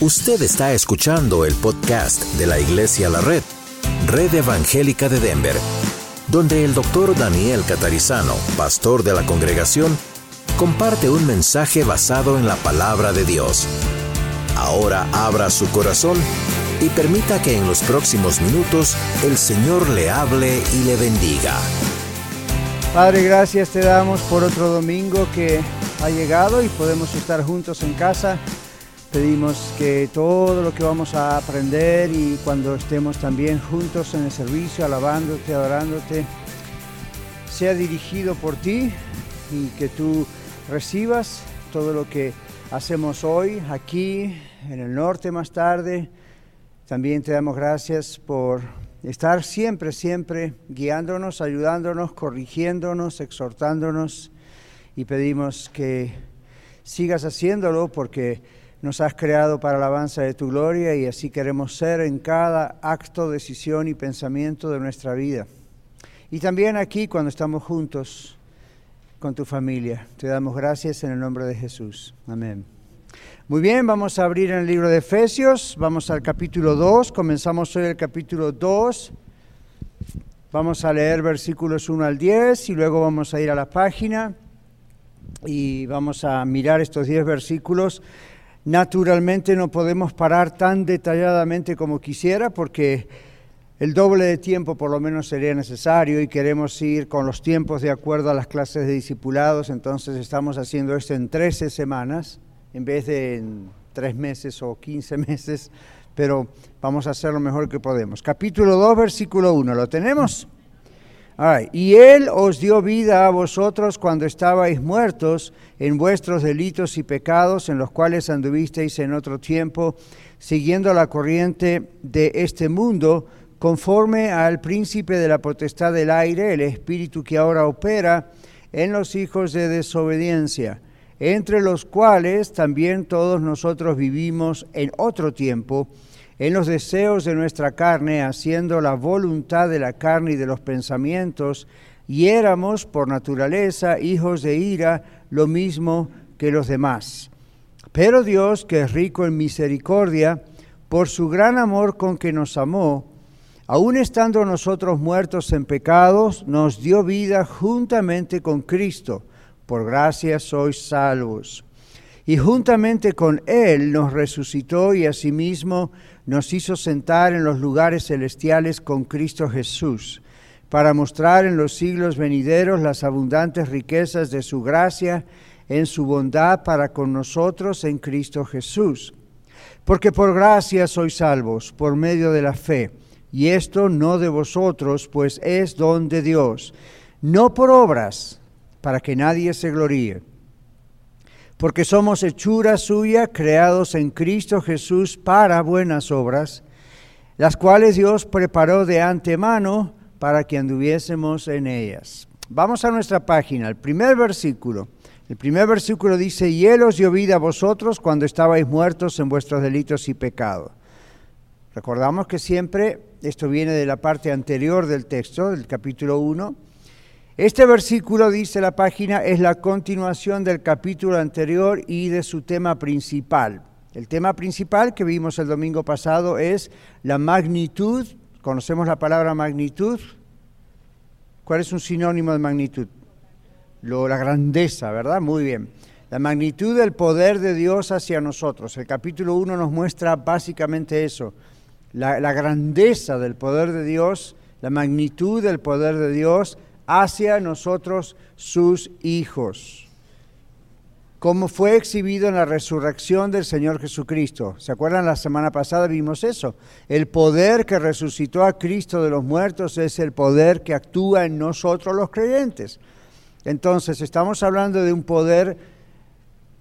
Usted está escuchando el podcast de la Iglesia La Red, Red Evangélica de Denver, donde el doctor Daniel Catarizano, pastor de la congregación, comparte un mensaje basado en la palabra de Dios. Ahora abra su corazón y permita que en los próximos minutos el Señor le hable y le bendiga. Padre, gracias te damos por otro domingo que ha llegado y podemos estar juntos en casa Pedimos que todo lo que vamos a aprender y cuando estemos también juntos en el servicio, alabándote, adorándote, sea dirigido por ti y que tú recibas todo lo que hacemos hoy aquí en el norte más tarde. También te damos gracias por estar siempre, siempre guiándonos, ayudándonos, corrigiéndonos, exhortándonos y pedimos que sigas haciéndolo porque nos has creado para la alabanza de tu gloria y así queremos ser en cada acto, decisión y pensamiento de nuestra vida. Y también aquí cuando estamos juntos con tu familia. Te damos gracias en el nombre de Jesús. Amén. Muy bien, vamos a abrir el libro de Efesios, vamos al capítulo 2, comenzamos hoy el capítulo 2. Vamos a leer versículos 1 al 10 y luego vamos a ir a la página y vamos a mirar estos 10 versículos Naturalmente no podemos parar tan detalladamente como quisiera porque el doble de tiempo por lo menos sería necesario y queremos ir con los tiempos de acuerdo a las clases de discipulados, entonces estamos haciendo esto en 13 semanas en vez de en 3 meses o 15 meses, pero vamos a hacer lo mejor que podemos. Capítulo 2, versículo 1, ¿lo tenemos? Y Él os dio vida a vosotros cuando estabais muertos en vuestros delitos y pecados, en los cuales anduvisteis en otro tiempo, siguiendo la corriente de este mundo, conforme al príncipe de la potestad del aire, el espíritu que ahora opera en los hijos de desobediencia, entre los cuales también todos nosotros vivimos en otro tiempo en los deseos de nuestra carne, haciendo la voluntad de la carne y de los pensamientos, y éramos por naturaleza hijos de ira, lo mismo que los demás. Pero Dios, que es rico en misericordia, por su gran amor con que nos amó, aun estando nosotros muertos en pecados, nos dio vida juntamente con Cristo. Por gracia sois salvos. Y juntamente con Él nos resucitó y asimismo nos hizo sentar en los lugares celestiales con Cristo Jesús, para mostrar en los siglos venideros las abundantes riquezas de su gracia en su bondad para con nosotros en Cristo Jesús. Porque por gracia sois salvos, por medio de la fe, y esto no de vosotros, pues es don de Dios, no por obras, para que nadie se gloríe porque somos hechura suya, creados en Cristo Jesús para buenas obras, las cuales Dios preparó de antemano para que anduviésemos en ellas. Vamos a nuestra página, el primer versículo. El primer versículo dice, y Él dio vida a vosotros cuando estabais muertos en vuestros delitos y pecados. Recordamos que siempre esto viene de la parte anterior del texto, del capítulo 1, este versículo, dice la página, es la continuación del capítulo anterior y de su tema principal. El tema principal que vimos el domingo pasado es la magnitud. ¿Conocemos la palabra magnitud? ¿Cuál es un sinónimo de magnitud? Lo, la grandeza, ¿verdad? Muy bien. La magnitud del poder de Dios hacia nosotros. El capítulo 1 nos muestra básicamente eso. La, la grandeza del poder de Dios, la magnitud del poder de Dios hacia nosotros sus hijos, como fue exhibido en la resurrección del Señor Jesucristo. ¿Se acuerdan? La semana pasada vimos eso. El poder que resucitó a Cristo de los muertos es el poder que actúa en nosotros los creyentes. Entonces, estamos hablando de un poder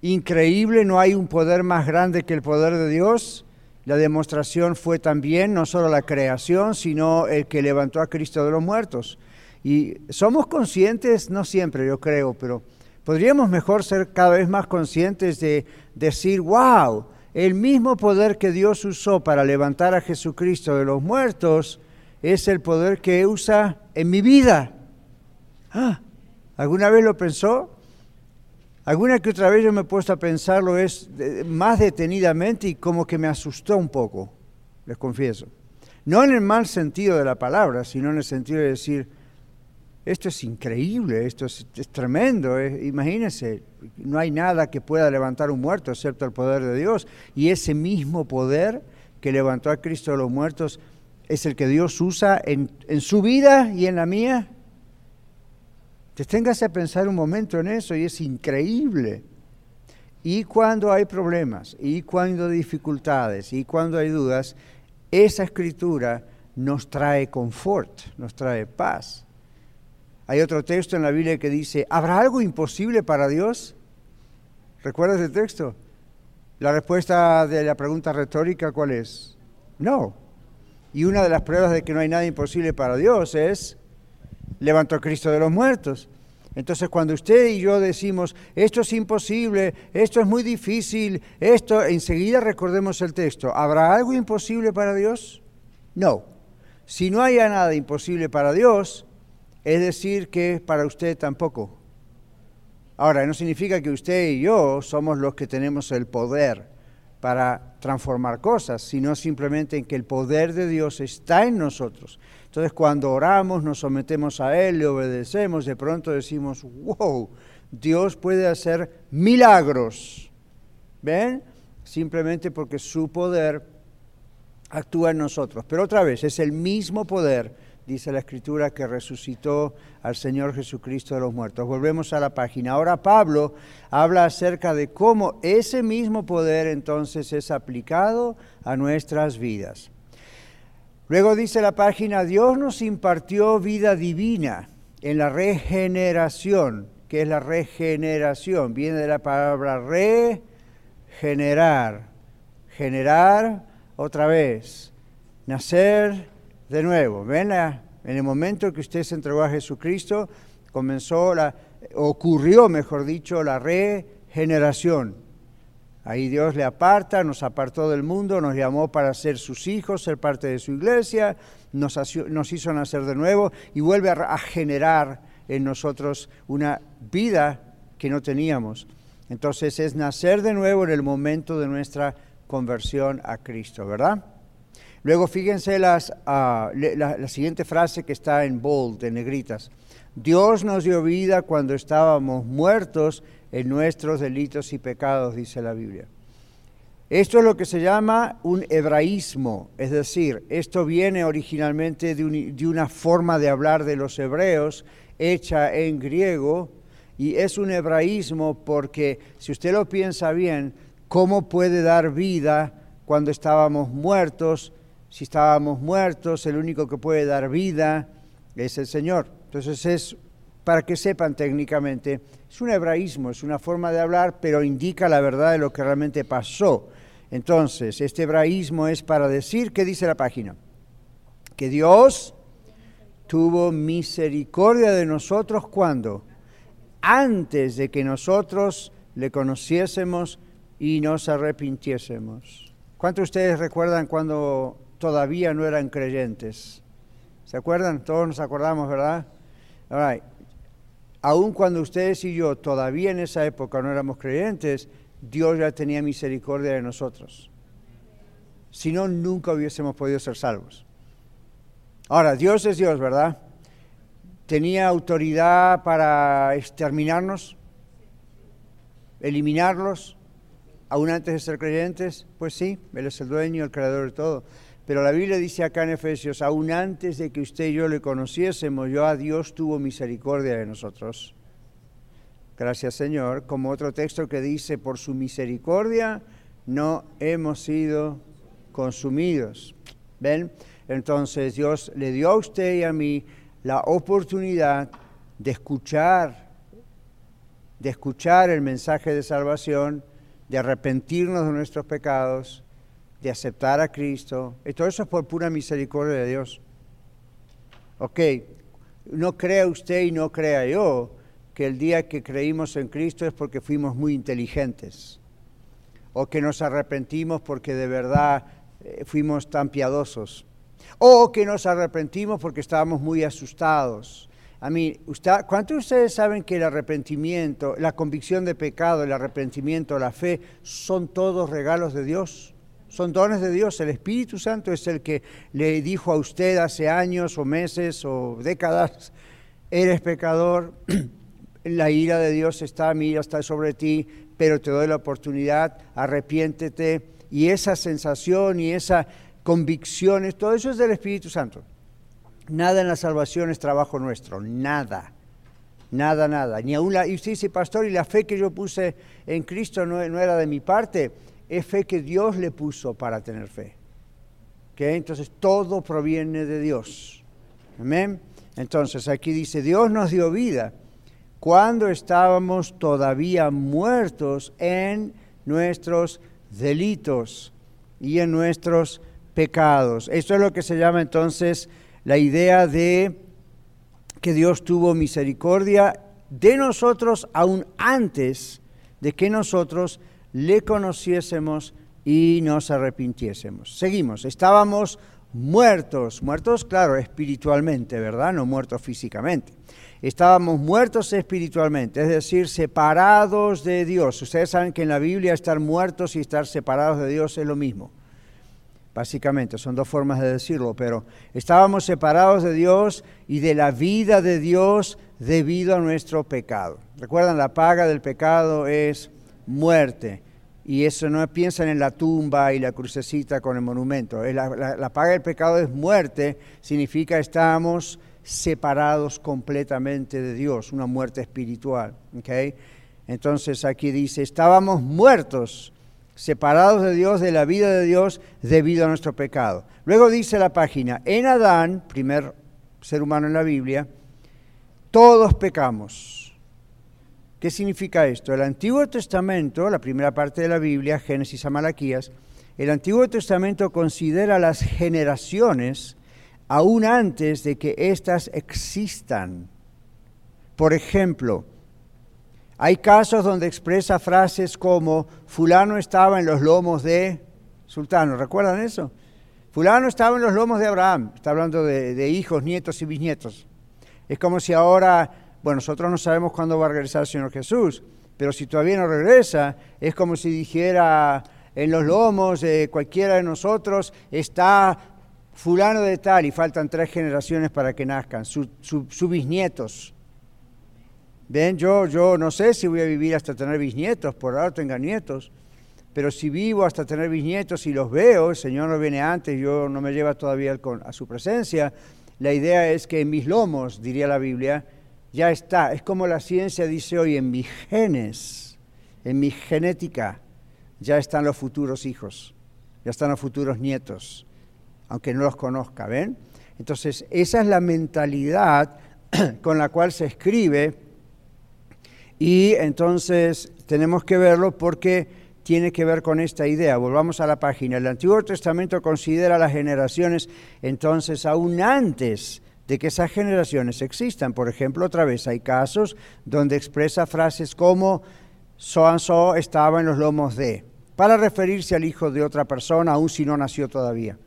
increíble, no hay un poder más grande que el poder de Dios. La demostración fue también no solo la creación, sino el que levantó a Cristo de los muertos. Y somos conscientes, no siempre yo creo, pero podríamos mejor ser cada vez más conscientes de decir, wow, el mismo poder que Dios usó para levantar a Jesucristo de los muertos es el poder que usa en mi vida. Ah, ¿Alguna vez lo pensó? Alguna que otra vez yo me he puesto a pensarlo es más detenidamente y como que me asustó un poco, les confieso. No en el mal sentido de la palabra, sino en el sentido de decir, esto es increíble, esto es, tremendo, imagínense, no hay nada que pueda levantar un muerto excepto el poder de Dios. Y ese mismo poder que levantó a Cristo de los muertos es el que Dios usa en, su vida y en la mía. Te a pensar un momento en eso y es increíble. Y cuando hay problemas, y cuando hay dificultades, y cuando hay dudas, esa escritura nos trae confort, nos trae paz. Hay otro texto en la Biblia que dice, ¿habrá algo imposible para Dios? ¿Recuerdas el texto? La respuesta de la pregunta retórica, ¿cuál es? No. Y una de las pruebas de que no hay nada imposible para Dios es, levantó Cristo de los muertos. Entonces cuando usted y yo decimos, esto es imposible, esto es muy difícil, esto, enseguida recordemos el texto, ¿habrá algo imposible para Dios? No. Si no haya nada imposible para Dios, es decir que para usted tampoco. Ahora, no significa que usted y yo somos los que tenemos el poder para transformar cosas, sino simplemente en que el poder de Dios está en nosotros. Entonces cuando oramos, nos sometemos a Él, le obedecemos, de pronto decimos, wow, Dios puede hacer milagros. ¿Ven? Simplemente porque su poder actúa en nosotros. Pero otra vez, es el mismo poder, dice la Escritura, que resucitó al Señor Jesucristo de los muertos. Volvemos a la página. Ahora Pablo habla acerca de cómo ese mismo poder entonces es aplicado a nuestras vidas. Luego dice la página, Dios nos impartió vida divina en la regeneración. que es la regeneración? Viene de la palabra regenerar. Generar otra vez. Nacer de nuevo. ¿Ven? En el momento que usted se entregó a Jesucristo, comenzó la, ocurrió, mejor dicho, la regeneración. Ahí Dios le aparta, nos apartó del mundo, nos llamó para ser sus hijos, ser parte de su iglesia, nos, hizo nacer de nuevo y vuelve a, generar en nosotros una vida que no teníamos. Entonces es nacer de nuevo en el momento de nuestra conversión a Cristo, ¿verdad? Luego fíjense las, ah, la, la siguiente frase que está en bold, en negritas. Dios nos dio vida cuando estábamos muertos en nuestros delitos y pecados, dice la Biblia. Esto es lo que se llama un hebraísmo, es decir, esto viene originalmente de, una forma de hablar de los hebreos hecha en griego y es un hebraísmo porque si usted lo piensa bien, ¿cómo puede dar vida cuando estábamos muertos? Si estábamos muertos, el único que puede dar vida es el Señor. Entonces es para que sepan técnicamente, es un hebraísmo, es una forma de hablar, pero indica la verdad de lo que realmente pasó. Entonces, este hebraísmo es para decir, ¿qué dice la página? Que Dios tuvo misericordia de nosotros cuando? Antes de que nosotros le conociésemos y nos arrepintiésemos. ¿Cuántos de ustedes recuerdan cuando todavía no eran creyentes? ¿Se acuerdan? Todos nos acordamos, ¿verdad? All aun cuando ustedes y yo todavía en esa época no éramos creyentes, Dios ya tenía misericordia de nosotros. Si no, nunca hubiésemos podido ser salvos. Ahora, Dios es Dios, ¿verdad? ¿Tenía autoridad para exterminarnos? ¿Eliminarlos? ¿Aún antes de ser creyentes? Pues sí, Él es el dueño, el creador de todo. Pero la Biblia dice acá en Efesios, aún antes de que usted y yo le conociésemos, yo a Dios tuvo misericordia de nosotros. Gracias Señor. Como otro texto que dice, por su misericordia no hemos sido consumidos. ¿Ven? Entonces Dios le dio a usted y a mí la oportunidad de escuchar, de escuchar el mensaje de salvación, de arrepentirnos de nuestros pecados de aceptar a Cristo. Y todo eso es por pura misericordia de Dios. Ok, no crea usted y no crea yo que el día que creímos en Cristo es porque fuimos muy inteligentes o que nos arrepentimos porque de verdad eh, fuimos tan piadosos o que nos arrepentimos porque estábamos muy asustados. a mí, usted, ¿cuántos de ustedes saben que el arrepentimiento, la convicción de pecado, el arrepentimiento, la fe, son todos regalos de Dios? Son dones de Dios. El Espíritu Santo es el que le dijo a usted hace años o meses o décadas, eres pecador, la ira de Dios está, mira, está sobre ti, pero te doy la oportunidad, arrepiéntete. Y esa sensación y esa convicción, todo eso es del Espíritu Santo. Nada en la salvación es trabajo nuestro, nada. Nada, nada. Ni aún la, y usted dice, pastor, y la fe que yo puse en Cristo no, era de mi parte, es fe que Dios le puso para tener fe. Entonces todo proviene de Dios. Amén. Entonces aquí dice, Dios nos dio vida cuando estábamos todavía muertos en nuestros delitos y en nuestros pecados. Esto es lo que se llama entonces la idea de que Dios tuvo misericordia de nosotros aún antes de que nosotros le conociésemos y nos arrepintiésemos. Seguimos, estábamos muertos, muertos claro, espiritualmente, ¿verdad? No muertos físicamente. Estábamos muertos espiritualmente, es decir, separados de Dios. Ustedes saben que en la Biblia estar muertos y estar separados de Dios es lo mismo básicamente, son dos formas de decirlo, pero estábamos separados de Dios y de la vida de Dios debido a nuestro pecado. Recuerdan, la paga del pecado es muerte. Y eso no piensan en la tumba y la crucecita con el monumento. La, paga del pecado es muerte, significa estamos separados completamente de Dios, una muerte espiritual. ¿okay? Entonces aquí dice, estábamos muertos separados de Dios, de la vida de Dios, debido a nuestro pecado. Luego dice la página, en Adán, primer ser humano en la Biblia, todos pecamos. ¿Qué significa esto? El Antiguo Testamento, la primera parte de la Biblia, Génesis a Malaquías, el Antiguo Testamento considera las generaciones aún antes de que éstas existan. Por ejemplo, hay casos donde expresa frases como fulano estaba en los lomos de sultano, ¿recuerdan eso? Fulano estaba en los lomos de Abraham, está hablando de, hijos, nietos y bisnietos. Es como si ahora, bueno, nosotros no sabemos cuándo va a regresar el Señor Jesús, pero si todavía no regresa, es como si dijera en los lomos de cualquiera de nosotros está fulano de tal y faltan tres generaciones para que nazcan, sus bisnietos. Ven, yo, yo no sé si voy a vivir hasta tener bisnietos, por ahora tenga nietos, pero si vivo hasta tener bisnietos y los veo, el Señor no viene antes, yo no me lleva todavía a su presencia, la idea es que en mis lomos, diría la Biblia, ya está. Es como la ciencia dice hoy, en mis genes, en mi genética, ya están los futuros hijos, ya están los futuros nietos, aunque no los conozca, ¿ven? Entonces, esa es la mentalidad con la cual se escribe y entonces tenemos que verlo porque tiene que ver con esta idea. Volvamos a la página. El Antiguo Testamento considera las generaciones entonces aún antes de que esas generaciones existan. Por ejemplo, otra vez hay casos donde expresa frases como so and so estaba en los lomos de, para referirse al hijo de otra persona, aun si no nació todavía.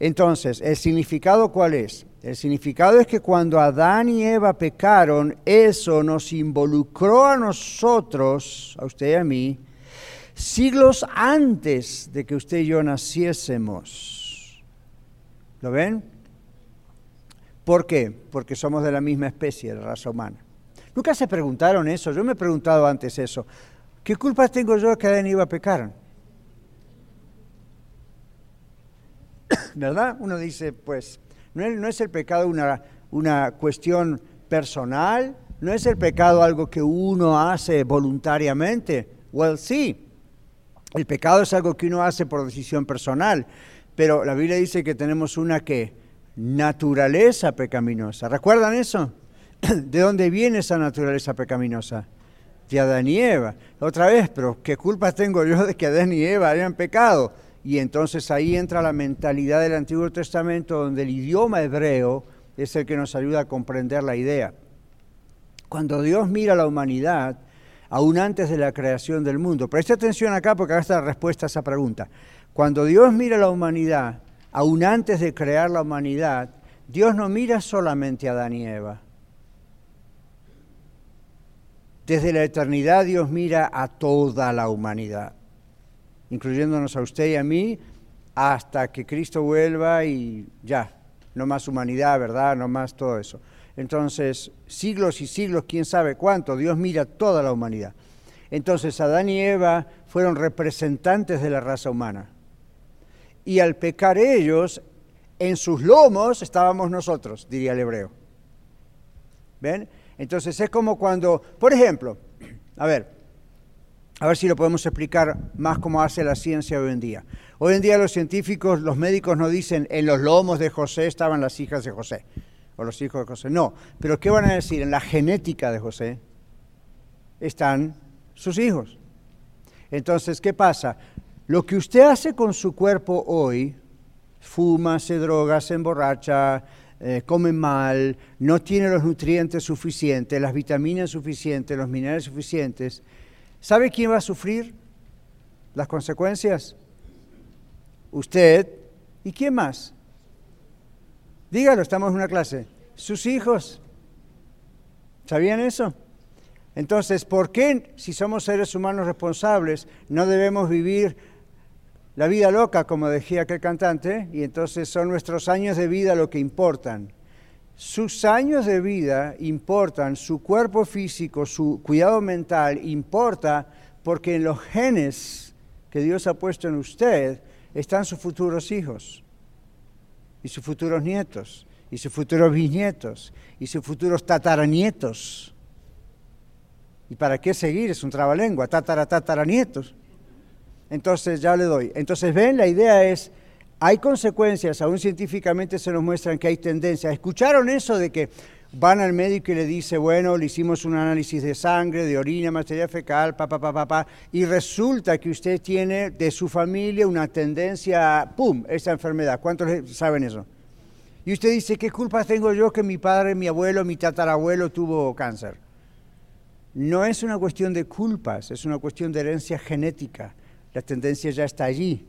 Entonces, ¿el significado cuál es? El significado es que cuando Adán y Eva pecaron, eso nos involucró a nosotros, a usted y a mí, siglos antes de que usted y yo naciésemos. ¿Lo ven? ¿Por qué? Porque somos de la misma especie, de raza humana. Nunca se preguntaron eso, yo me he preguntado antes eso. ¿Qué culpa tengo yo que Adán y Eva pecaran? ¿verdad? Uno dice, pues, no es, el pecado una, una cuestión personal, no es el pecado algo que uno hace voluntariamente. Well, sí, el pecado es algo que uno hace por decisión personal, pero la Biblia dice que tenemos una que naturaleza pecaminosa. ¿Recuerdan eso? ¿De dónde viene esa naturaleza pecaminosa? De Adán y Eva. Otra vez, pero ¿qué culpa tengo yo de que Adán y Eva hayan pecado? Y entonces ahí entra la mentalidad del Antiguo Testamento, donde el idioma hebreo es el que nos ayuda a comprender la idea. Cuando Dios mira a la humanidad, aún antes de la creación del mundo, preste atención acá porque acá está la respuesta a esa pregunta. Cuando Dios mira a la humanidad, aún antes de crear la humanidad, Dios no mira solamente a Adán y Eva. Desde la eternidad Dios mira a toda la humanidad, incluyéndonos a usted y a mí, hasta que Cristo vuelva y ya, no más humanidad, ¿verdad? No más todo eso. Entonces, siglos y siglos, quién sabe cuánto, Dios mira a toda la humanidad. Entonces, Adán y Eva fueron representantes de la raza humana. Y al pecar ellos, en sus lomos estábamos nosotros, diría el hebreo. ¿Ven? Entonces es como cuando, por ejemplo, a ver, a ver si lo podemos explicar más como hace la ciencia hoy en día. Hoy en día los científicos, los médicos no dicen en los lomos de José estaban las hijas de José o los hijos de José. No, pero ¿qué van a decir? En la genética de José están sus hijos. Entonces, ¿qué pasa? Lo que usted hace con su cuerpo hoy, fuma, se droga, se emborracha, eh, come mal, no tiene los nutrientes suficientes, las vitaminas suficientes, los minerales suficientes, ¿sabe quién va a sufrir las consecuencias? Usted y quién más. Dígalo, estamos en una clase. Sus hijos. ¿Sabían eso? Entonces, ¿por qué si somos seres humanos responsables no debemos vivir la vida loca, como decía aquel cantante, y entonces son nuestros años de vida lo que importan. Sus años de vida importan, su cuerpo físico, su cuidado mental importa porque en los genes que Dios ha puesto en usted están sus futuros hijos y sus futuros nietos y sus futuros bisnietos y sus futuros tataranietos. ¿Y para qué seguir? Es un trabalengua, tatara, tataranietos. Entonces, ya le doy. Entonces, ven, la idea es, hay consecuencias, aún científicamente se nos muestran que hay tendencias. ¿Escucharon eso de que van al médico y le dice, bueno, le hicimos un análisis de sangre, de orina, materia fecal, papá, papá, papá, y resulta que usted tiene de su familia una tendencia, ¡pum!, esa enfermedad. ¿Cuántos saben eso? Y usted dice, ¿qué culpa tengo yo que mi padre, mi abuelo, mi tatarabuelo tuvo cáncer? No es una cuestión de culpas, es una cuestión de herencia genética la tendencia ya está allí.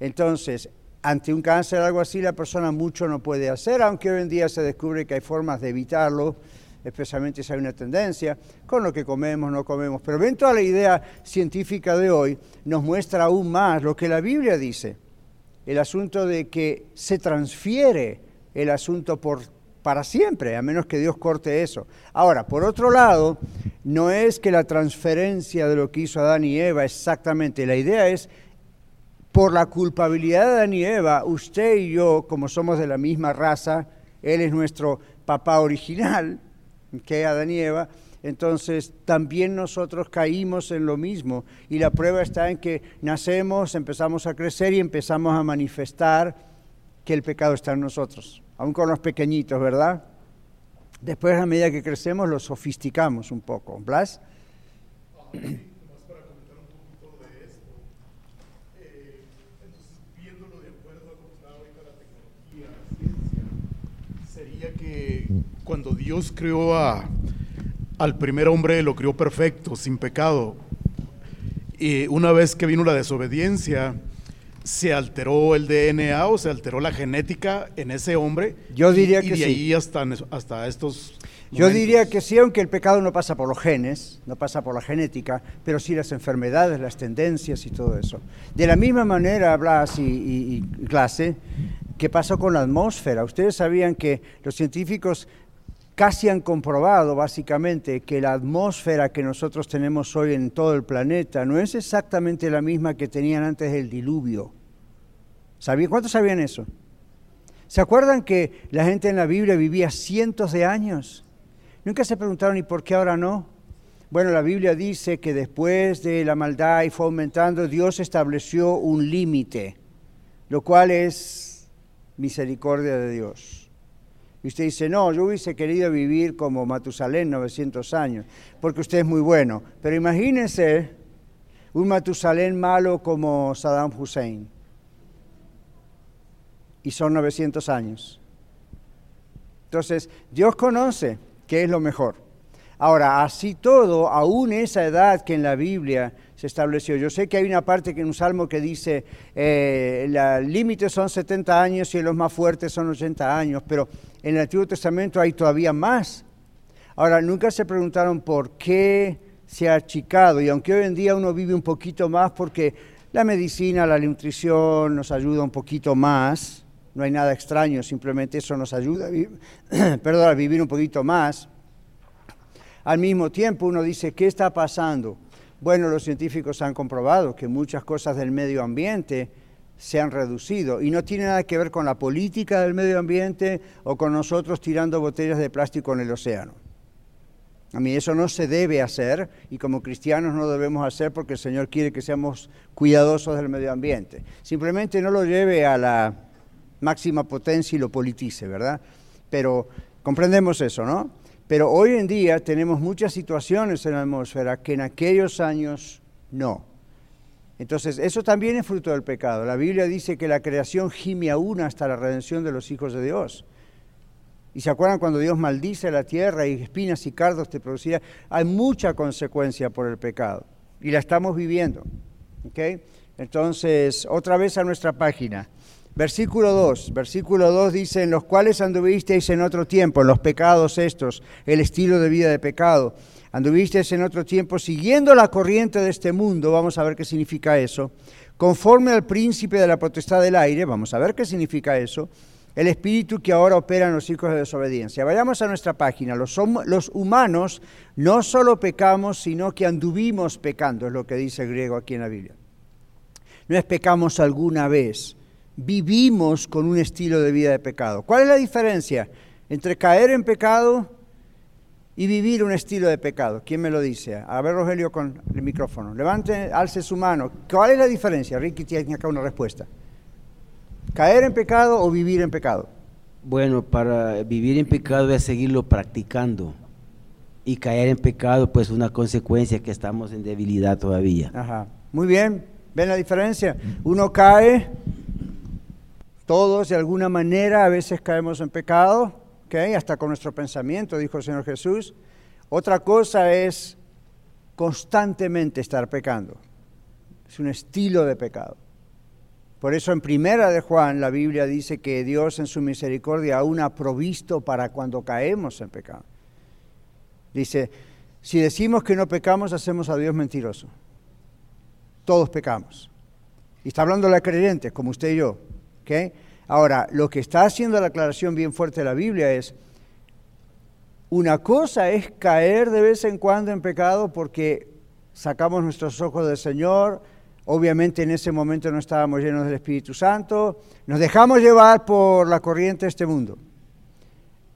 Entonces, ante un cáncer o algo así, la persona mucho no puede hacer, aunque hoy en día se descubre que hay formas de evitarlo, especialmente si hay una tendencia, con lo que comemos, no comemos. Pero ven toda la idea científica de hoy, nos muestra aún más lo que la Biblia dice, el asunto de que se transfiere el asunto por para siempre, a menos que Dios corte eso. Ahora, por otro lado, no es que la transferencia de lo que hizo Adán y Eva exactamente, la idea es, por la culpabilidad de Adán y Eva, usted y yo, como somos de la misma raza, Él es nuestro papá original, que Adán y Eva, entonces también nosotros caímos en lo mismo. Y la prueba está en que nacemos, empezamos a crecer y empezamos a manifestar que el pecado está en nosotros aún con los pequeñitos, ¿verdad? Después, a medida que crecemos, los sofisticamos un poco. ¿Blas? que cuando Dios creó a, al primer hombre, lo creó perfecto, sin pecado. Y una vez que vino la desobediencia, se alteró el DNA o se alteró la genética en ese hombre. Yo diría y, que y de sí. ahí hasta, hasta estos. Yo diría que sí, aunque el pecado no pasa por los genes, no pasa por la genética, pero sí las enfermedades, las tendencias y todo eso. De la misma manera, Blas y, y- y clase, ¿qué pasó con la atmósfera? Ustedes sabían que los científicos casi han comprobado básicamente que la atmósfera que nosotros tenemos hoy en todo el planeta no es exactamente la misma que tenían antes del diluvio. ¿Sabían? ¿Cuántos sabían eso? ¿Se acuerdan que la gente en la Biblia vivía cientos de años? Nunca se preguntaron, ¿y por qué ahora no? Bueno, la Biblia dice que después de la maldad y fue aumentando, Dios estableció un límite, lo cual es misericordia de Dios. Y usted dice, no, yo hubiese querido vivir como Matusalén 900 años, porque usted es muy bueno. Pero imagínense un Matusalén malo como Saddam Hussein. Y son 900 años. Entonces, Dios conoce qué es lo mejor. Ahora, así todo, aún esa edad que en la Biblia se estableció. Yo sé que hay una parte que en un salmo que dice, eh, el límite son 70 años y los más fuertes son 80 años, pero en el Antiguo Testamento hay todavía más. Ahora, nunca se preguntaron por qué se ha achicado y aunque hoy en día uno vive un poquito más porque la medicina, la nutrición nos ayuda un poquito más, no hay nada extraño, simplemente eso nos ayuda a, vivir un poquito más. Al mismo tiempo uno dice, ¿qué está pasando? Bueno, los científicos han comprobado que muchas cosas del medio ambiente se han reducido y no tiene nada que ver con la política del medio ambiente o con nosotros tirando botellas de plástico en el océano. A mí eso no se debe hacer y como cristianos no debemos hacer porque el Señor quiere que seamos cuidadosos del medio ambiente. Simplemente no lo lleve a la máxima potencia y lo politice, ¿verdad? Pero comprendemos eso, ¿no? Pero hoy en día tenemos muchas situaciones en la atmósfera que en aquellos años no. Entonces, eso también es fruto del pecado. La Biblia dice que la creación gime aún hasta la redención de los hijos de Dios. Y se acuerdan cuando Dios maldice la tierra y espinas y cardos te producirá. Hay mucha consecuencia por el pecado y la estamos viviendo. Entonces, otra vez a nuestra página. Versículo 2, versículo 2 dice, en los cuales anduvisteis en otro tiempo, en los pecados estos, el estilo de vida de pecado. Anduvisteis en otro tiempo siguiendo la corriente de este mundo, vamos a ver qué significa eso, conforme al príncipe de la potestad del aire, vamos a ver qué significa eso, el espíritu que ahora opera en los hijos de desobediencia. Vayamos a nuestra página. Los, los, humanos no solo pecamos, sino que anduvimos pecando, es lo que dice el griego aquí en la Biblia. No es pecamos alguna vez, vivimos con un estilo de vida de pecado. ¿Cuál es la diferencia entre caer en pecado y vivir un estilo de pecado? ¿Quién me lo dice? A ver, Rogelio, con el micrófono. Levante, alce su mano. ¿Cuál es la diferencia? Ricky tiene acá una respuesta. ¿Caer en pecado o vivir en pecado? Bueno, para vivir en pecado es seguirlo practicando. Y caer en pecado, pues una consecuencia que estamos en debilidad todavía. Ajá. Muy bien. ¿Ven la diferencia? Uno cae todos de alguna manera a veces caemos en pecado, ¿okay? hasta con nuestro pensamiento, dijo el Señor Jesús. Otra cosa es constantemente estar pecando. Es un estilo de pecado. Por eso en primera de Juan la Biblia dice que Dios en su misericordia aún ha provisto para cuando caemos en pecado. Dice, si decimos que no pecamos, hacemos a Dios mentiroso. Todos pecamos. Y está hablando la creyente, como usted y yo. Ahora, lo que está haciendo la aclaración bien fuerte de la Biblia es, una cosa es caer de vez en cuando en pecado porque sacamos nuestros ojos del Señor, obviamente en ese momento no estábamos llenos del Espíritu Santo, nos dejamos llevar por la corriente de este mundo.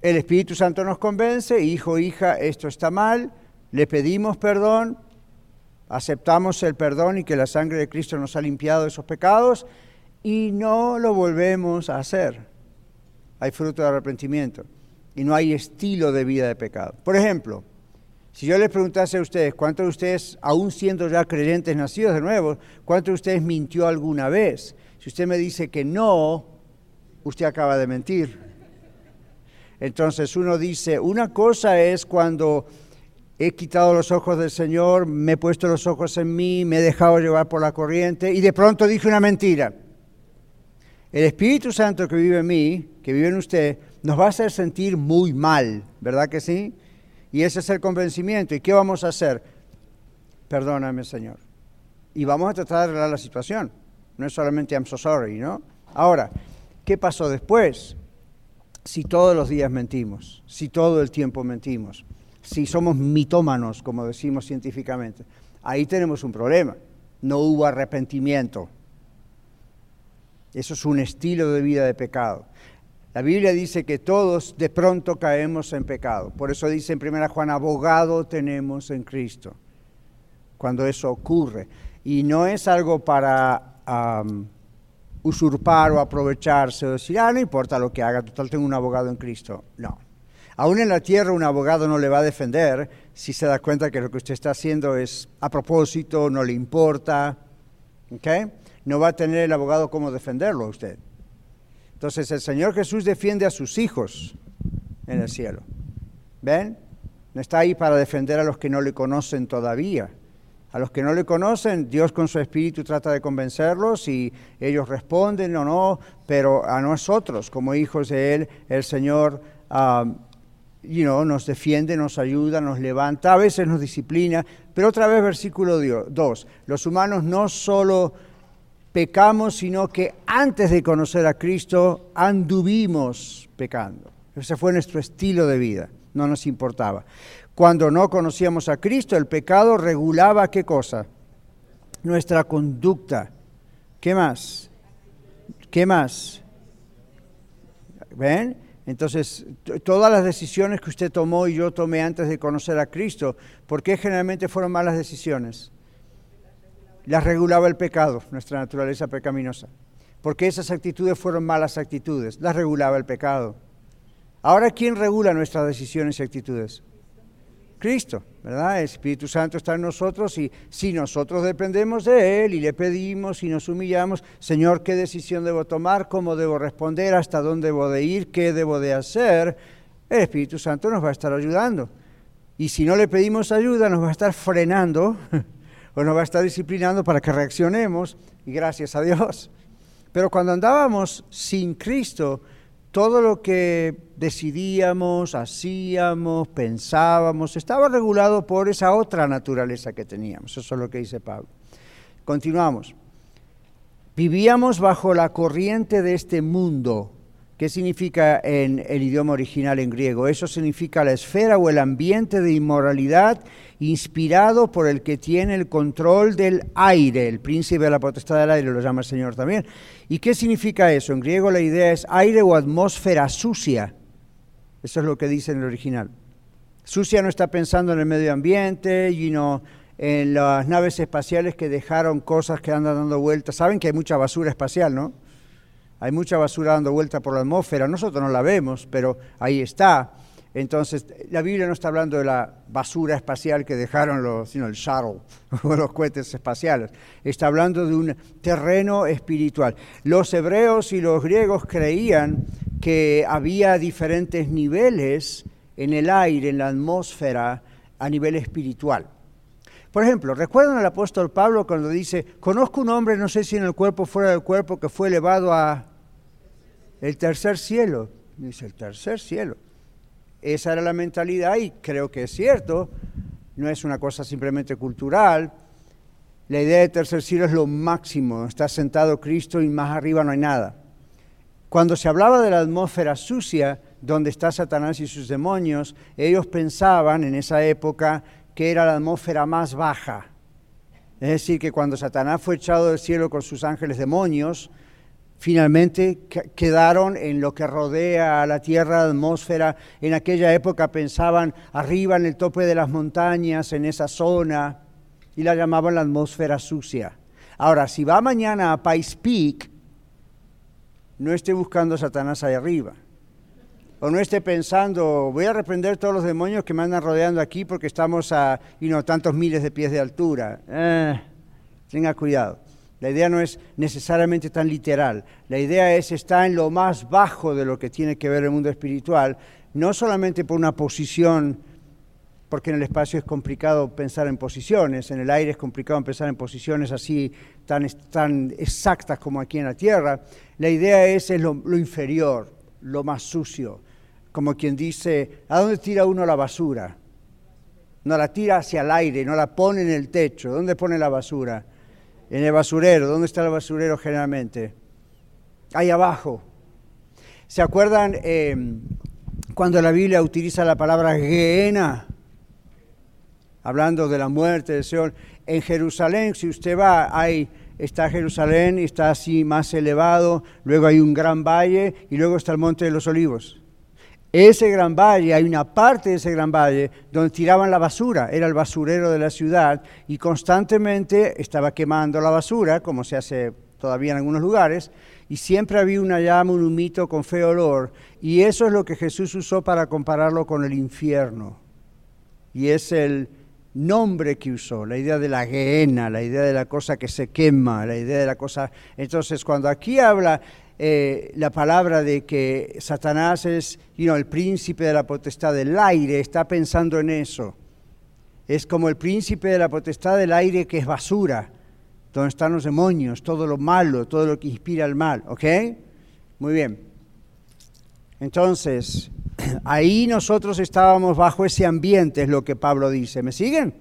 El Espíritu Santo nos convence, hijo, hija, esto está mal, le pedimos perdón, aceptamos el perdón y que la sangre de Cristo nos ha limpiado de esos pecados y no lo volvemos a hacer. Hay fruto de arrepentimiento y no hay estilo de vida de pecado. Por ejemplo, si yo les preguntase a ustedes, ¿cuántos de ustedes, aún siendo ya creyentes nacidos de nuevo, cuántos de ustedes mintió alguna vez? Si usted me dice que no, usted acaba de mentir. Entonces uno dice, una cosa es cuando he quitado los ojos del Señor, me he puesto los ojos en mí, me he dejado llevar por la corriente y de pronto dije una mentira. El Espíritu Santo que vive en mí, que vive en usted, nos va a hacer sentir muy mal, ¿verdad que sí? Y ese es el convencimiento. ¿Y qué vamos a hacer? Perdóname, Señor. Y vamos a tratar de arreglar la situación. No es solamente I'm so sorry, ¿no? Ahora, ¿qué pasó después? Si todos los días mentimos, si todo el tiempo mentimos, si somos mitómanos, como decimos científicamente, ahí tenemos un problema. No hubo arrepentimiento. Eso es un estilo de vida de pecado. La Biblia dice que todos de pronto caemos en pecado. Por eso dice en 1 Juan, abogado tenemos en Cristo. Cuando eso ocurre. Y no es algo para usurpar o aprovecharse o decir, ah, no importa lo que haga, total tengo un abogado en Cristo. No. Aún en la tierra un abogado no le va a defender si se da cuenta que lo que usted está haciendo es a propósito, no le importa. ¿Okay? No va a tener el abogado cómo defenderlo a usted. Entonces el Señor Jesús defiende a sus hijos en el cielo. ¿Ven? No está ahí para defender a los que no le conocen todavía. A los que no le conocen, Dios con su espíritu trata de convencerlos y ellos responden o no, pero a nosotros como hijos de Él, el Señor know, nos defiende, nos ayuda, nos levanta, a veces nos disciplina, pero otra vez versículo 2, los humanos no solo pecamos, sino que antes de conocer a Cristo anduvimos pecando. Ese fue nuestro estilo de vida, no nos importaba. Cuando no conocíamos a Cristo, el pecado regulaba qué cosa? Nuestra conducta. ¿Qué más? ¿Qué más? ¿Ven? Entonces, todas las decisiones que usted tomó y yo tomé antes de conocer a Cristo, ¿por qué generalmente fueron malas decisiones? Las regulaba el pecado, nuestra naturaleza pecaminosa. ¿Por qué esas actitudes fueron malas actitudes? Las regulaba el pecado. Ahora, ¿quién regula nuestras decisiones y actitudes? Cristo, ¿verdad? El Espíritu Santo está en nosotros y si nosotros dependemos de Él y le pedimos y nos humillamos, Señor, ¿qué decisión debo tomar? ¿Cómo debo responder? ¿Hasta dónde debo de ir? ¿Qué debo de hacer? El Espíritu Santo nos va a estar ayudando. Y si no le pedimos ayuda, nos va a estar frenando o nos va a estar disciplinando para que reaccionemos y gracias a Dios. Pero cuando andábamos sin Cristo, todo lo que decidíamos, hacíamos, pensábamos, estaba regulado por esa otra naturaleza que teníamos. Eso es lo que dice Pablo. Continuamos. Vivíamos bajo la corriente de este mundo. ¿Qué significa en el idioma original en griego? Eso significa la esfera o el ambiente de inmoralidad inspirado por el que tiene el control del aire, el príncipe de la potestad del aire lo llama el Señor también. ¿Y qué significa eso? En griego la idea es aire o atmósfera sucia. Eso es lo que dice en el original. Sucia no está pensando en el medio ambiente, sino en las naves espaciales que dejaron cosas que andan dando vueltas. Saben que hay mucha basura espacial, ¿no? Hay mucha basura dando vuelta por la atmósfera. Nosotros no la vemos, pero ahí está. Entonces, la Biblia no está hablando de la basura espacial que dejaron los, sino el shuttle o los cohetes espaciales. Está hablando de un terreno espiritual. Los hebreos y los griegos creían que había diferentes niveles en el aire, en la atmósfera, a nivel espiritual. Por ejemplo, ¿recuerdan al apóstol Pablo cuando dice, conozco un hombre, no sé si en el cuerpo o fuera del cuerpo, que fue elevado a el tercer cielo? Dice, el tercer cielo. Esa era la mentalidad y creo que es cierto, no es una cosa simplemente cultural. La idea de tercer cielo es lo máximo, está sentado Cristo y más arriba no hay nada. Cuando se hablaba de la atmósfera sucia, donde está Satanás y sus demonios, ellos pensaban en esa época que era la atmósfera más baja. Es decir, que cuando Satanás fue echado del cielo con sus ángeles demonios, finalmente quedaron en lo que rodea a la Tierra, la atmósfera. En aquella época pensaban arriba en el tope de las montañas, en esa zona, y la llamaban la atmósfera sucia. Ahora, si va mañana a Pais Peak, no esté buscando a Satanás ahí arriba. O no esté pensando, voy a reprender todos los demonios que me andan rodeando aquí porque estamos a tantos miles de pies de altura. Eh, tenga cuidado. La idea no es necesariamente tan literal. La idea es estar en lo más bajo de lo que tiene que ver el mundo espiritual, no solamente por una posición, porque en el espacio es complicado pensar en posiciones, en el aire es complicado pensar en posiciones así tan, tan exactas como aquí en la tierra. La idea es, lo, lo inferior, lo más sucio, como quien dice, ¿a dónde tira uno la basura? No la tira hacia el aire, no la pone en el techo. ¿Dónde pone la basura? En el basurero. ¿Dónde está el basurero generalmente? Ahí abajo. ¿Se acuerdan em, cuando la Biblia utiliza la palabra Gehenna? Hablando de la muerte del Señor. En Jerusalén, si usted va, ahí está Jerusalén está así más elevado, luego hay un gran valle y luego está el Monte de los Olivos. Ese gran valle, hay una parte de ese gran valle donde tiraban la basura, era el basurero de la ciudad y constantemente estaba quemando la basura, como se hace todavía en algunos lugares, y siempre había una llama, un humito con feo olor, y eso es lo que Jesús usó para compararlo con el infierno. Y es el nombre que usó, la idea de la gehenna, la idea de la cosa que se quema, la idea de la cosa... Entonces, cuando aquí habla eh, la palabra de que Satanás es el príncipe de la potestad del aire, está pensando en eso. Es como el príncipe de la potestad del aire que es basura, donde están los demonios, todo lo malo, todo lo que inspira el mal, ¿ok? Muy bien. Entonces, Ahí nosotros estábamos bajo ese ambiente, es lo que Pablo dice. ¿Me siguen?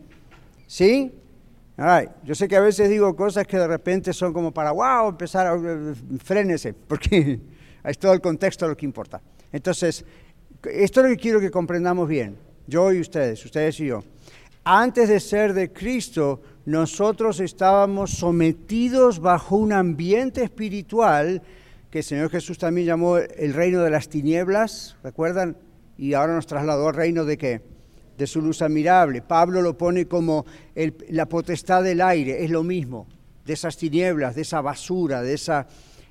¿Sí? Yo sé que a veces digo cosas que de repente son como para, wow, empezar a... Frénese, porque es todo el contexto lo que importa. Entonces, esto es lo que quiero que comprendamos bien, yo y ustedes, ustedes y yo. Antes de ser de Cristo, nosotros estábamos sometidos bajo un ambiente espiritual que el Señor Jesús también llamó el reino de las tinieblas, ¿recuerdan? Y ahora nos trasladó al reino de qué? De su luz admirable. Pablo lo pone como la potestad del aire, es lo mismo, de esas tinieblas, de esa basura, de esa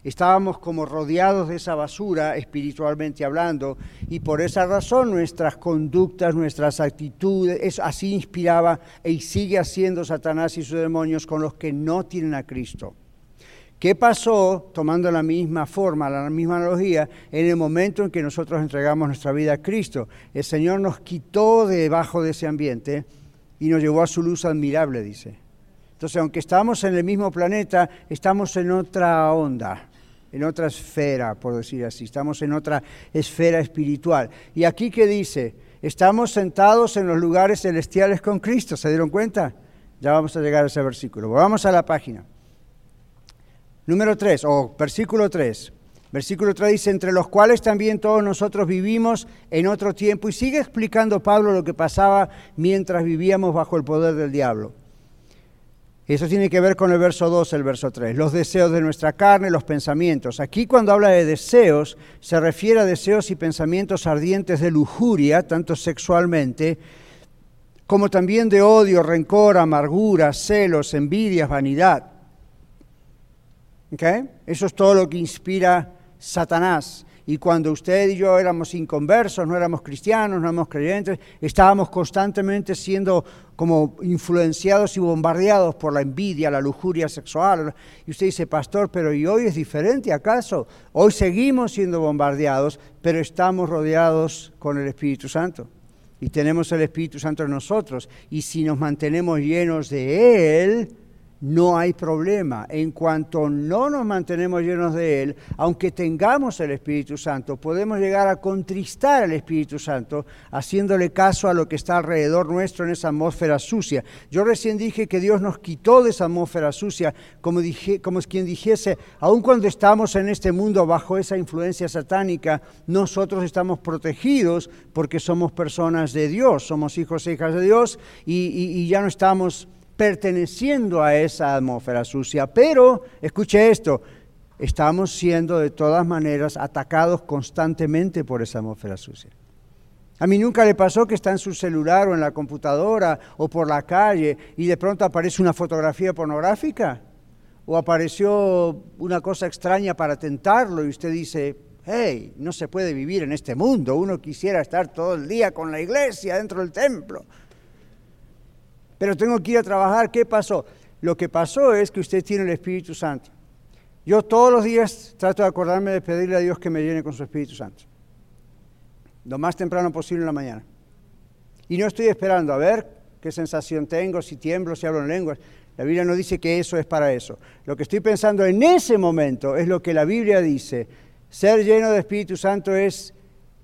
estábamos como rodeados de esa basura espiritualmente hablando y por esa razón nuestras conductas, nuestras actitudes, así inspiraba y sigue haciendo Satanás y sus demonios con los que no tienen a Cristo. ¿Qué pasó, tomando la misma forma, la misma analogía, en el momento en que nosotros entregamos nuestra vida a Cristo? El Señor nos quitó debajo de ese ambiente y nos llevó a su luz admirable, dice. Entonces, aunque estamos en el mismo planeta, estamos en otra onda en otra esfera, por decir así, estamos en otra esfera espiritual. Y aquí que dice, estamos sentados en los lugares celestiales con Cristo, ¿se dieron cuenta? Ya vamos a llegar a ese versículo. Vamos a la página. Número 3, o versículo 3. Versículo 3 dice, entre los cuales también todos nosotros vivimos en otro tiempo. Y sigue explicando Pablo lo que pasaba mientras vivíamos bajo el poder del diablo. Eso tiene que ver con el verso 2, el verso 3, los deseos de nuestra carne, los pensamientos. Aquí cuando habla de deseos, se refiere a deseos y pensamientos ardientes de lujuria, tanto sexualmente, como también de odio, rencor, amargura, celos, envidias, vanidad. ¿Okay? Eso es todo lo que inspira Satanás. Y cuando usted y yo éramos inconversos, no éramos cristianos, no éramos creyentes, estábamos constantemente siendo como influenciados y bombardeados por la envidia, la lujuria sexual. Y usted dice, pastor, pero ¿y hoy es diferente acaso? Hoy seguimos siendo bombardeados, pero estamos rodeados con el Espíritu Santo. Y tenemos el Espíritu Santo en nosotros. Y si nos mantenemos llenos de Él, no hay problema. En cuanto no nos mantenemos llenos de Él, aunque tengamos el Espíritu Santo, podemos llegar a contristar al Espíritu Santo haciéndole caso a lo que está alrededor nuestro en esa atmósfera sucia. Yo recién dije que Dios nos quitó de esa atmósfera sucia, como, dije, como quien dijese, aun cuando estamos en este mundo bajo esa influencia satánica, nosotros estamos protegidos porque somos personas de Dios, somos hijos e hijas de Dios y, y ya no estamos perteneciendo a esa atmósfera sucia. Pero, escuche esto, estamos siendo de todas maneras atacados constantemente por esa atmósfera sucia. A mí nunca le pasó que está en su celular o en la computadora o por la calle y de pronto aparece una fotografía pornográfica o apareció una cosa extraña para tentarlo y usted dice, hey, no se puede vivir en este mundo, uno quisiera estar todo el día con la iglesia dentro del templo pero tengo que ir a trabajar. ¿Qué pasó? Lo que pasó es que usted tiene el Espíritu Santo. Yo todos los días trato de acordarme de pedirle a Dios que me llene con su Espíritu Santo. Lo más temprano posible en la mañana. Y no estoy esperando a ver qué sensación tengo, si tiemblo, si hablo en lenguas. La Biblia no dice que eso es para eso. Lo que estoy pensando en ese momento es lo que la Biblia dice. Ser lleno de Espíritu Santo es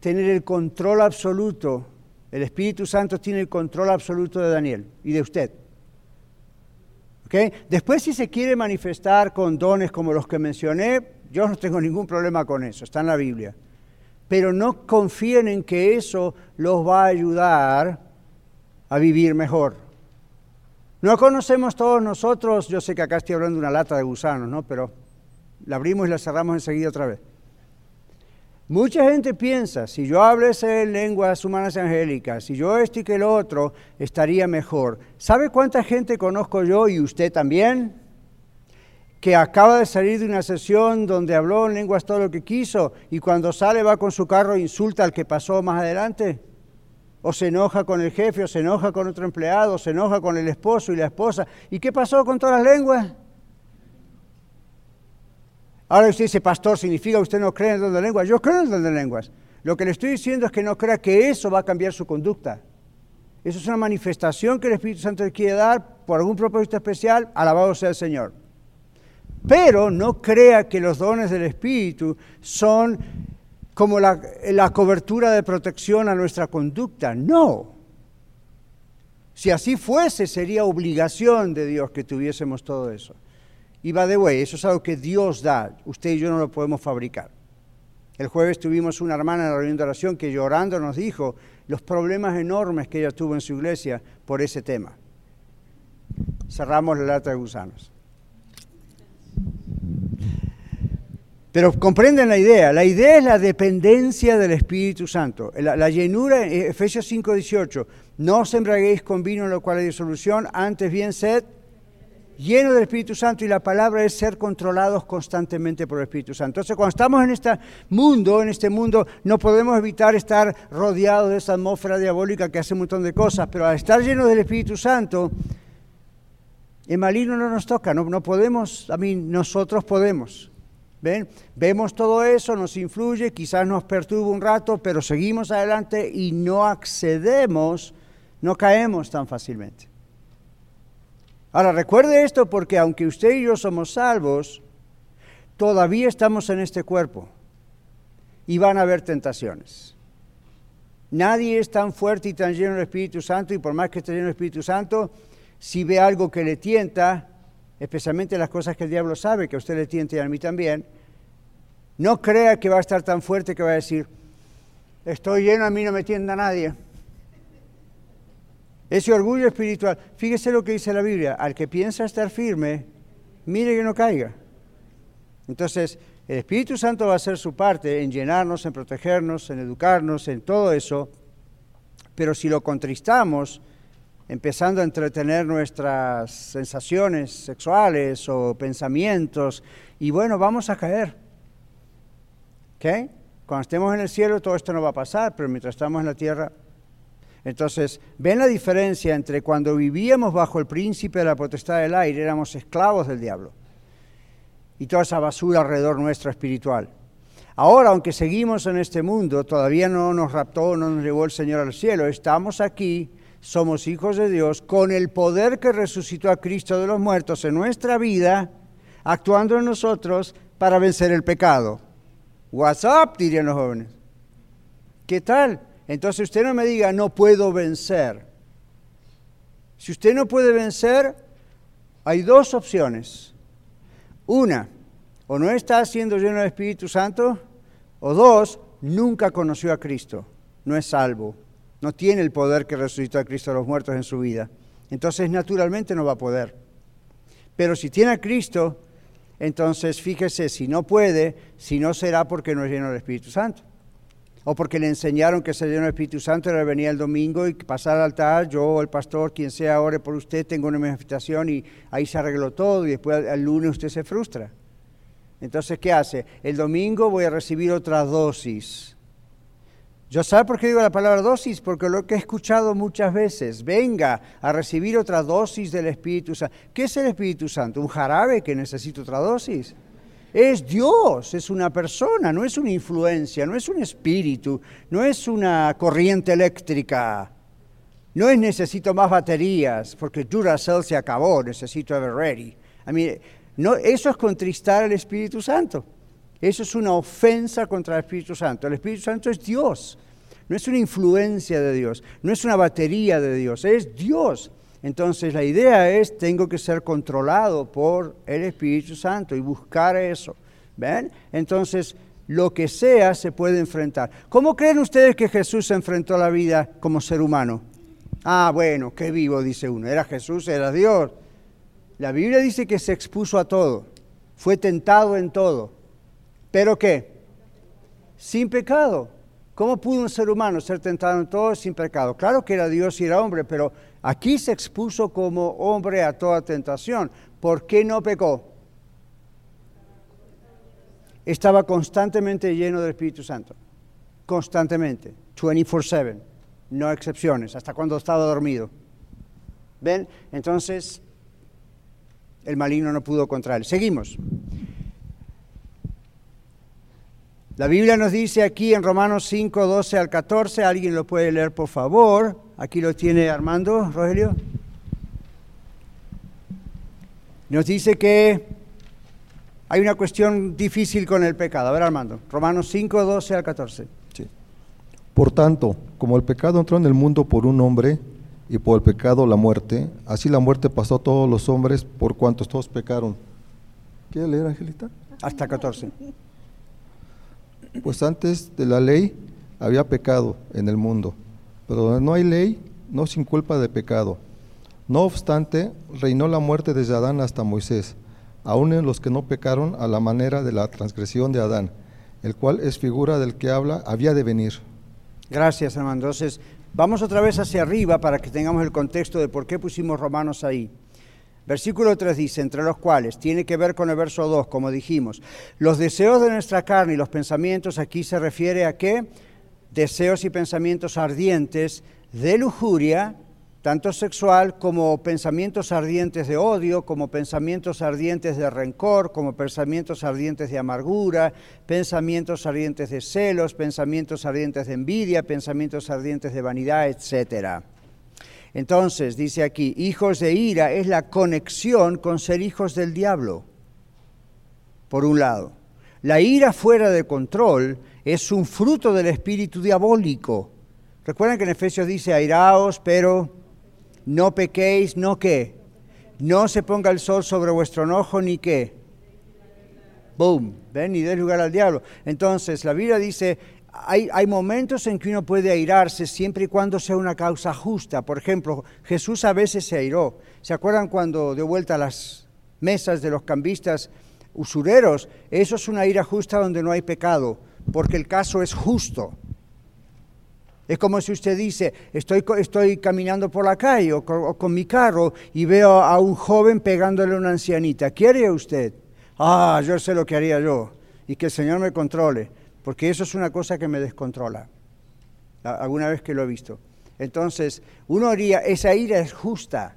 tener el control absoluto el Espíritu Santo tiene el control absoluto de Daniel y de usted. Después, si se quiere manifestar con dones como los que mencioné, yo no tengo ningún problema con eso, está en la Biblia. Pero no confíen en que eso los va a ayudar a vivir mejor. No conocemos todos nosotros, yo sé que acá estoy hablando de una lata de gusanos, ¿no? Pero la abrimos y la cerramos enseguida otra vez. Mucha gente piensa, si yo hablase lenguas humanas angélicas, si yo esto y que el otro, estaría mejor. ¿Sabe cuánta gente conozco yo y usted también? Que acaba de salir de una sesión donde habló en lenguas todo lo que quiso y cuando sale va con su carro e insulta al que pasó más adelante. O se enoja con el jefe, o se enoja con otro empleado, o se enoja con el esposo y la esposa. ¿Y qué pasó con todas las lenguas? Ahora usted dice, pastor, ¿significa usted no cree en el don de lenguas? Yo creo en el don de lenguas. Lo que le estoy diciendo es que no crea que eso va a cambiar su conducta. Eso es una manifestación que el Espíritu Santo le quiere dar por algún propósito especial, alabado sea el Señor. Pero no crea que los dones del Espíritu son como la, la cobertura de protección a nuestra conducta. No. Si así fuese, sería obligación de Dios que tuviésemos todo eso. Y va de way, eso es algo que Dios da. Usted y yo no lo podemos fabricar. El jueves tuvimos una hermana en la reunión de oración que llorando nos dijo los problemas enormes que ella tuvo en su iglesia por ese tema. Cerramos la lata de gusanos. Pero comprenden la idea. La idea es la dependencia del Espíritu Santo. La, llenura, Efesios 5:18, no os embraguéis con vino en lo cual hay disolución, antes bien sed lleno del Espíritu Santo y la palabra es ser controlados constantemente por el Espíritu Santo. Entonces, cuando estamos en este mundo, en este mundo, no podemos evitar estar rodeados de esa atmósfera diabólica que hace un montón de cosas, pero al estar llenos del Espíritu Santo, el maligno no nos toca, no, no podemos, a mí nosotros podemos. ¿Ven? Vemos todo eso, nos influye, quizás nos perturba un rato, pero seguimos adelante y no accedemos, no caemos tan fácilmente. Ahora, recuerde esto porque aunque usted y yo somos salvos, todavía estamos en este cuerpo y van a haber tentaciones. Nadie es tan fuerte y tan lleno del Espíritu Santo y por más que esté lleno del Espíritu Santo, si ve algo que le tienta, especialmente las cosas que el diablo sabe, que a usted le tienta y a mí también, no crea que va a estar tan fuerte que va a decir, estoy lleno, a mí no me tienda nadie. Ese orgullo espiritual. Fíjese lo que dice la Biblia. Al que piensa estar firme, mire que no caiga. Entonces, el Espíritu Santo va a hacer su parte en llenarnos, en protegernos, en educarnos, en todo eso. Pero si lo contristamos, empezando a entretener nuestras sensaciones sexuales o pensamientos, y bueno, vamos a caer. ¿Ok? Cuando estemos en el cielo todo esto no va a pasar, pero mientras estamos en la tierra entonces, ven la diferencia entre cuando vivíamos bajo el príncipe de la potestad del aire, éramos esclavos del diablo, y toda esa basura alrededor nuestra espiritual. Ahora, aunque seguimos en este mundo, todavía no nos raptó, no nos llevó el Señor al cielo, estamos aquí, somos hijos de Dios, con el poder que resucitó a Cristo de los muertos en nuestra vida, actuando en nosotros para vencer el pecado. What's up, dirían los jóvenes. ¿Qué tal? Entonces usted no me diga, no puedo vencer. Si usted no puede vencer, hay dos opciones. Una, o no está siendo lleno del Espíritu Santo, o dos, nunca conoció a Cristo, no es salvo, no tiene el poder que resucitó a Cristo a los muertos en su vida. Entonces naturalmente no va a poder. Pero si tiene a Cristo, entonces fíjese, si no puede, si no será porque no es lleno del Espíritu Santo o porque le enseñaron que se llenó el Espíritu Santo, era venía el domingo y pasar al altar, yo, el pastor, quien sea, ore por usted, tengo una manifestación y ahí se arregló todo y después el lunes usted se frustra. Entonces, ¿qué hace? El domingo voy a recibir otra dosis. ¿Yo sabe por qué digo la palabra dosis? Porque lo que he escuchado muchas veces, venga a recibir otra dosis del Espíritu Santo. ¿Qué es el Espíritu Santo? ¿Un jarabe que necesita otra dosis? Es Dios, es una persona, no es una influencia, no es un espíritu, no es una corriente eléctrica. No es necesito más baterías, porque Duracell se acabó, necesito Ever Ready. no, eso es contristar al Espíritu Santo. Eso es una ofensa contra el Espíritu Santo. El Espíritu Santo es Dios, no es una influencia de Dios, no es una batería de Dios, es Dios. Entonces la idea es, tengo que ser controlado por el Espíritu Santo y buscar eso. ¿Ven? Entonces, lo que sea se puede enfrentar. ¿Cómo creen ustedes que Jesús enfrentó la vida como ser humano? Ah, bueno, qué vivo, dice uno. Era Jesús, era Dios. La Biblia dice que se expuso a todo, fue tentado en todo. ¿Pero qué? Sin pecado. ¿Cómo pudo un ser humano ser tentado en todo sin pecado? Claro que era Dios y era hombre, pero Aquí se expuso como hombre a toda tentación. ¿Por qué no pecó? Estaba constantemente lleno del Espíritu Santo. Constantemente. 24/7. No excepciones. Hasta cuando estaba dormido. ¿Ven? Entonces, el maligno no pudo contra él. Seguimos. La Biblia nos dice aquí en Romanos 5, 12 al 14, alguien lo puede leer por favor. Aquí lo tiene Armando, hay una cuestión difícil con el pecado. A ver, Armando, Romanos 5, 12 al 14. Sí. Por tanto, como el pecado entró en el mundo por un hombre y por el pecado la muerte, así la muerte pasó a todos los hombres por cuantos todos pecaron. ¿Quiere leer, Angelita? Hasta 14. Pues antes de la ley había pecado en el mundo, pero donde no hay ley, no sin culpa de pecado. No obstante, reinó la muerte desde Adán hasta Moisés, aun en los que no pecaron a la manera de la transgresión de Adán, el cual es figura del que habla, había de venir. Gracias, hermano. Entonces, vamos otra vez hacia arriba para que tengamos el contexto de por qué pusimos Romanos ahí. Versículo 3 dice, entre los cuales, tiene que ver con el verso 2, como dijimos, los deseos de nuestra carne y los pensamientos, aquí se refiere a qué? Deseos y pensamientos ardientes de lujuria, tanto sexual como pensamientos ardientes de odio, como pensamientos ardientes de rencor, como pensamientos ardientes de amargura, pensamientos ardientes de celos, pensamientos ardientes de envidia, pensamientos ardientes de vanidad, etcétera. Entonces, dice aquí, hijos de ira es la conexión con ser hijos del diablo, por un lado. La ira fuera de control es un fruto del espíritu diabólico. Recuerden que en Efesios dice, airaos, pero no pequéis, no qué. No se ponga el sol sobre vuestro enojo, ni qué. Boom, ven, ni dé lugar al diablo. Entonces, la Biblia dice, hay, momentos en que uno puede airarse siempre y cuando sea una causa justa. Por ejemplo, Jesús a veces se airó. ¿Se acuerdan cuando dio vuelta a las mesas de los cambistas usureros? Eso es una ira justa donde no hay pecado, porque el caso es justo. Es como si usted dice, estoy, estoy caminando por la calle o con, mi carro y veo a un joven pegándole a una ancianita. ¿Qué haría usted? Ah, yo sé lo que haría yo y que el Señor me controle porque eso es una cosa que me descontrola, alguna vez que lo he visto. Entonces, uno haría, esa ira es justa,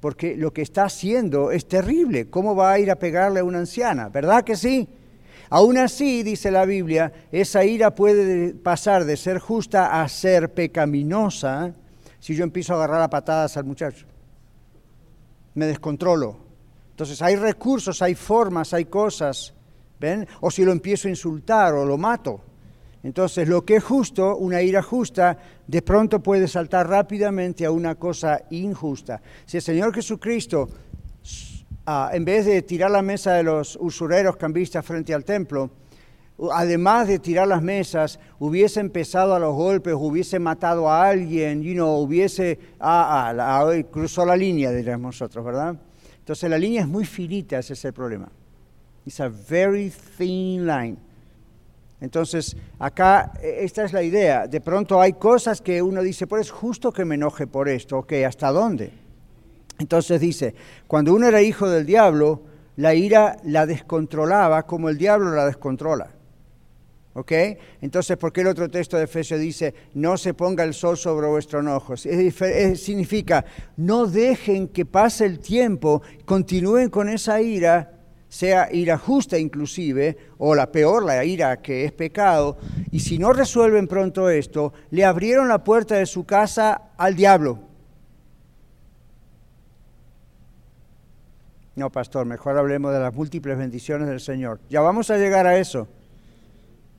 porque lo que está haciendo es terrible. ¿Cómo va a ir a pegarle a una anciana? ¿Verdad que sí? Aún así, dice la Biblia, esa ira puede pasar de ser justa a ser pecaminosa si yo empiezo a agarrar a patadas al muchacho. Me descontrolo. Entonces hay recursos, hay formas, hay cosas o si lo empiezo a insultar o lo mato. Entonces, lo que es justo, una ira justa, de pronto puede saltar rápidamente a una cosa injusta. Si el Señor Jesucristo, en vez de tirar la mesa de los usureros cambistas frente al templo, además de tirar las mesas, hubiese empezado a los golpes, hubiese matado a alguien, you know, hubiese, ah, cruzó la línea, diríamos nosotros, ¿verdad? Entonces la línea es muy finita, ese es el problema. It's a very thin line. Entonces, acá e, esta es la idea. De pronto hay cosas que uno dice, pues es justo que me enoje por esto, ok, ¿hasta dónde? Entonces dice, cuando uno era hijo del diablo, la ira la descontrolaba como el diablo la descontrola. ¿Ok? Entonces, ¿por qué el otro texto de Efesios dice, no se ponga el sol sobre vuestro enojo? significa, no dejen que pase el tiempo, continúen con esa ira sea ira justa inclusive, o la peor, la ira que es pecado, y si no resuelven pronto esto, le abrieron la puerta de su casa al diablo. No, pastor, mejor hablemos de las múltiples bendiciones del Señor. Ya vamos a llegar a eso.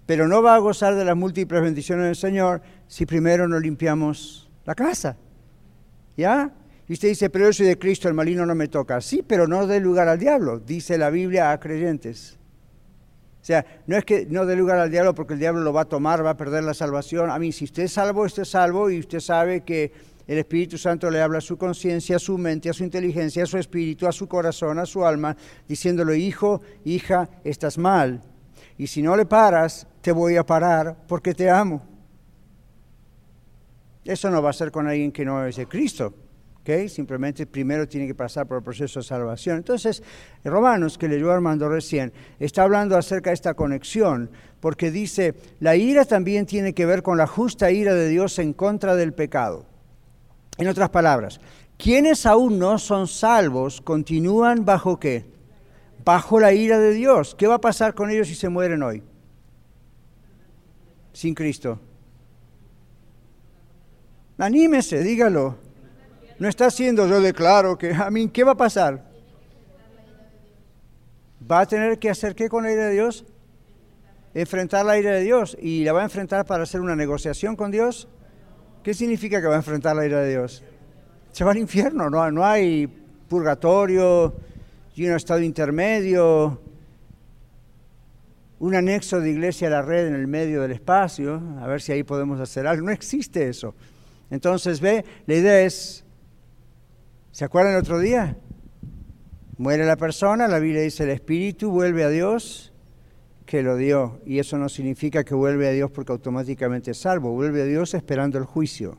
Pero no va a gozar de las múltiples bendiciones del Señor si primero no limpiamos la casa. ¿Ya? Y usted dice, pero yo soy de Cristo, el maligno no me toca. Sí, pero no dé lugar al diablo, dice la Biblia a creyentes. O sea, no es que no dé lugar al diablo porque el diablo lo va a tomar, va a perder la salvación. A mí, si usted es salvo, usted es salvo y usted sabe que el Espíritu Santo le habla a su conciencia, a su mente, a su inteligencia, a su espíritu, a su corazón, a su alma, diciéndole, hijo, hija, estás mal. Y si no le paras, te voy a parar porque te amo. Eso no va a ser con alguien que no es de Cristo. Simplemente primero tiene que pasar por el proceso de salvación. Entonces, Romanos, que leyó Armando recién, está hablando acerca de esta conexión, porque dice, la ira también tiene que ver con la justa ira de Dios en contra del pecado. En otras palabras, quienes aún no son salvos continúan bajo qué? Bajo la ira de Dios. ¿Qué va a pasar con ellos si se mueren hoy? Sin Cristo. Anímese, dígalo. No está haciendo yo declaro que, a mí, ¿qué va a pasar? va a tener que hacer qué con la ira de Dios? Enfrentar la ira de Dios. ¿Y la va a enfrentar para hacer una negociación con Dios? ¿Qué significa que va a enfrentar la ira de Dios? Se va al infierno, no, no hay purgatorio y un estado intermedio, un anexo de iglesia a la red en el medio del espacio, a ver si ahí podemos hacer algo. No existe eso. Entonces, ve, la idea es, ¿se acuerdan el otro día? Muere la persona, la Biblia dice el espíritu vuelve a Dios que lo dio. Y eso no significa que vuelve a Dios porque automáticamente es salvo, vuelve a Dios esperando el juicio.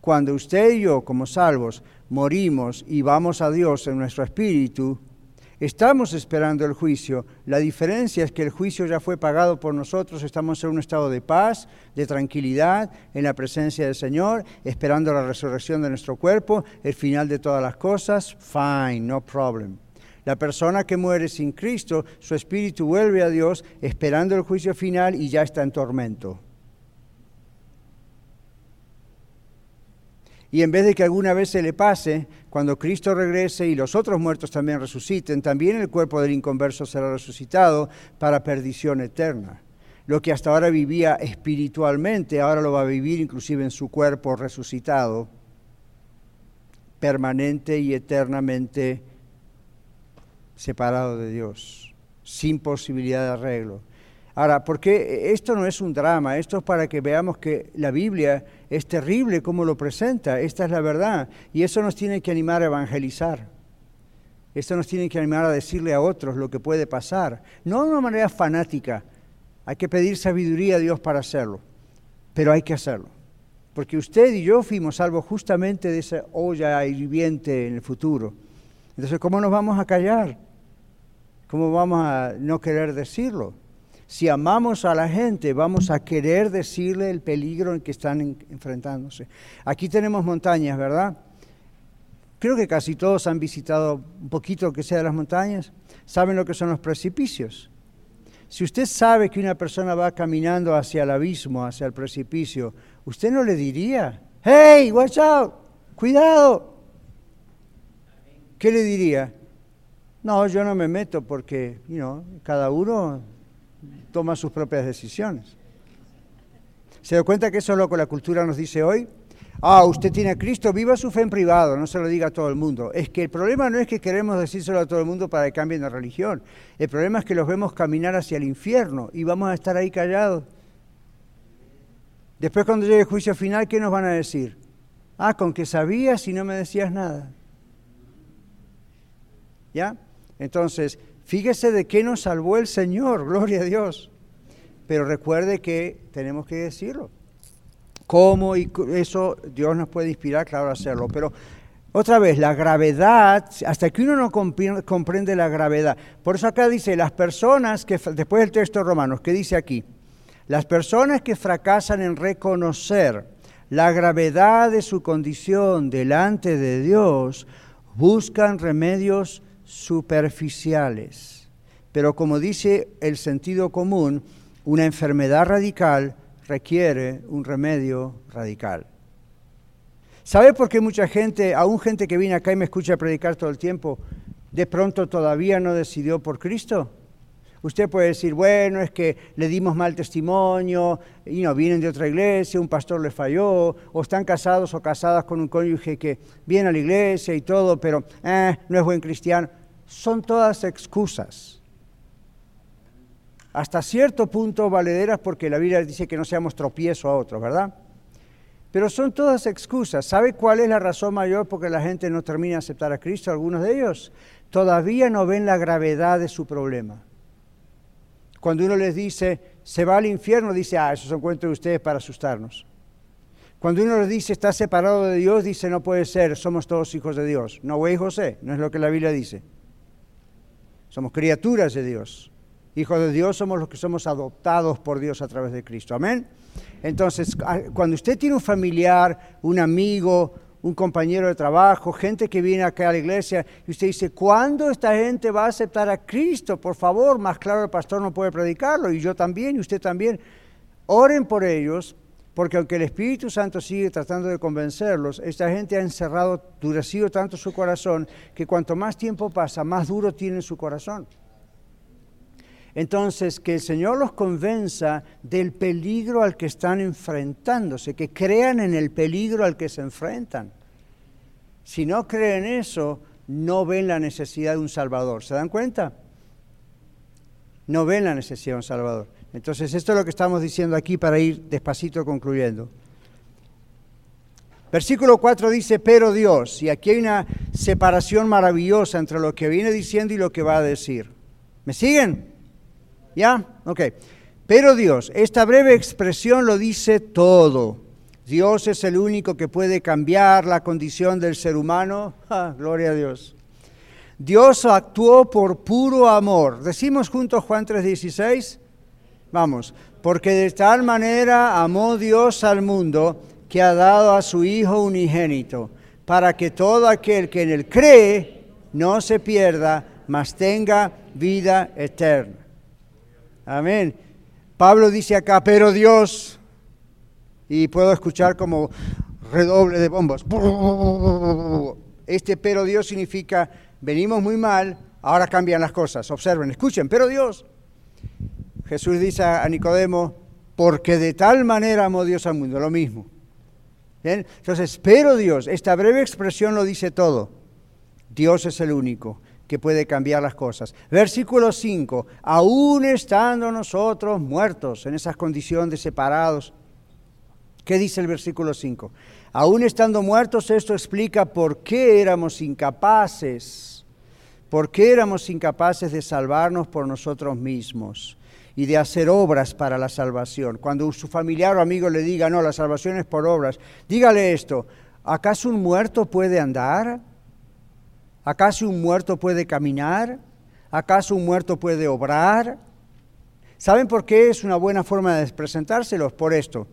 Cuando usted y yo, como salvos, morimos y vamos a Dios en nuestro espíritu, Estamos esperando el juicio. La diferencia es que el juicio ya fue pagado por nosotros. Estamos en un estado de paz, de tranquilidad, en la presencia del Señor, esperando la resurrección de nuestro cuerpo, el final de todas las cosas. Fine, no problem. La persona que muere sin Cristo, su espíritu vuelve a Dios esperando el juicio final y ya está en tormento. Y en vez de que alguna vez se le pase, cuando Cristo regrese y los otros muertos también resuciten, también el cuerpo del inconverso será resucitado para perdición eterna. Lo que hasta ahora vivía espiritualmente, ahora lo va a vivir inclusive en su cuerpo resucitado, permanente y eternamente separado de Dios, sin posibilidad de arreglo. Ahora, porque esto no es un drama, esto es para que veamos que la Biblia es terrible como lo presenta, esta es la verdad, y eso nos tiene que animar a evangelizar. Esto nos tiene que animar a decirle a otros lo que puede pasar, no de una manera fanática, hay que pedir sabiduría a Dios para hacerlo, pero hay que hacerlo. Porque usted y yo fuimos salvos justamente de esa olla hirviente en el futuro. Entonces, ¿cómo nos vamos a callar? ¿Cómo vamos a no querer decirlo? Si amamos a la gente, vamos a querer decirle el peligro en que están enfrentándose. Aquí tenemos montañas, ¿verdad? Creo que casi todos han visitado un poquito que sea de las montañas. Saben lo que son los precipicios. Si usted sabe que una persona va caminando hacia el abismo, hacia el precipicio, usted no le diría, hey, watch out, cuidado. ¿Qué le diría? No, yo no me meto porque, you know, cada uno toma sus propias decisiones. ¿Se da cuenta que eso es lo que la cultura nos dice hoy? Ah, usted tiene a Cristo, viva su fe en privado, no se lo diga a todo el mundo. Es que el problema no es que queremos decírselo a todo el mundo para que cambien de religión. El problema es que los vemos caminar hacia el infierno y vamos a estar ahí callados. Después cuando llegue el juicio final, ¿qué nos van a decir? Ah, con que sabías y no me decías nada. ¿Ya? Entonces, Fíjese de qué nos salvó el Señor, gloria a Dios. Pero recuerde que tenemos que decirlo. ¿Cómo? Y eso Dios nos puede inspirar, claro, a hacerlo. Pero otra vez, la gravedad, hasta que uno no comprende la gravedad. Por eso acá dice, las personas que, después del texto romano, ¿qué dice aquí? Las personas que fracasan en reconocer la gravedad de su condición delante de Dios, buscan remedios superficiales. Pero como dice el sentido común, una enfermedad radical requiere un remedio radical. ¿Sabe por qué mucha gente, aún gente que viene acá y me escucha predicar todo el tiempo, de pronto todavía no decidió por Cristo? Usted puede decir, bueno, es que le dimos mal testimonio, y no vienen de otra iglesia, un pastor le falló, o están casados o casadas con un cónyuge que viene a la iglesia y todo, pero eh, no es buen cristiano. Son todas excusas. Hasta cierto punto valederas porque la Biblia dice que no seamos tropiezo a otros, ¿verdad? Pero son todas excusas. ¿Sabe cuál es la razón mayor por la gente no termina de aceptar a Cristo? Algunos de ellos todavía no ven la gravedad de su problema. Cuando uno les dice, se va al infierno, dice, ah, eso son cuentos de ustedes para asustarnos. Cuando uno les dice, está separado de Dios, dice, no puede ser, somos todos hijos de Dios. No, güey José, no es lo que la Biblia dice. Somos criaturas de Dios. Hijos de Dios somos los que somos adoptados por Dios a través de Cristo. Amén. Entonces, cuando usted tiene un familiar, un amigo, un compañero de trabajo, gente que viene acá a la iglesia y usted dice, ¿cuándo esta gente va a aceptar a Cristo? Por favor, más claro el pastor no puede predicarlo y yo también y usted también. Oren por ellos, Porque aunque el Espíritu Santo sigue tratando de convencerlos, esta gente ha encerrado, durecido tanto su corazón, que cuanto más tiempo pasa, más duro tiene su corazón. Entonces, que el Señor los convenza del peligro al que están enfrentándose, que crean en el peligro al que se enfrentan. Si no creen eso, no ven la necesidad de un Salvador. ¿Se dan cuenta? No ven la necesidad de un Salvador. Entonces, esto es lo que estamos diciendo aquí para ir despacito concluyendo. Versículo 4 dice, pero Dios, y aquí hay una separación maravillosa entre lo que viene diciendo y lo que va a decir. ¿Me siguen? ¿Ya? Ok. Pero Dios, esta breve expresión lo dice todo. Dios es el único que puede cambiar la condición del ser humano. gloria a Dios. Dios actuó por puro amor. Decimos juntos Juan 3:16. Vamos, porque de tal manera amó Dios al mundo que ha dado a su Hijo unigénito, para que todo aquel que en él cree no se pierda, mas tenga vida eterna. Amén. Pablo dice acá, pero Dios, y puedo escuchar como redoble de bombas. Este pero Dios significa, venimos muy mal, ahora cambian las cosas. Observen, escuchen, pero Dios. Jesús dice a Nicodemo, porque de tal manera amó Dios al mundo, lo mismo. Entonces, pero Dios, esta breve expresión lo dice todo. Dios es el único que puede cambiar las cosas. Versículo 5, aún estando nosotros muertos en esas condiciones de separados. ¿Qué dice el versículo 5? Aún estando muertos, esto explica por qué éramos incapaces, por qué éramos incapaces de salvarnos por nosotros mismos y de hacer obras para la salvación. Cuando su familiar o amigo le diga, no, la salvación es por obras, dígale esto, ¿acaso un muerto puede andar? ¿Acaso un muerto puede caminar? ¿Acaso un muerto puede obrar? ¿Saben por qué es una buena forma de presentárselos? Por esto.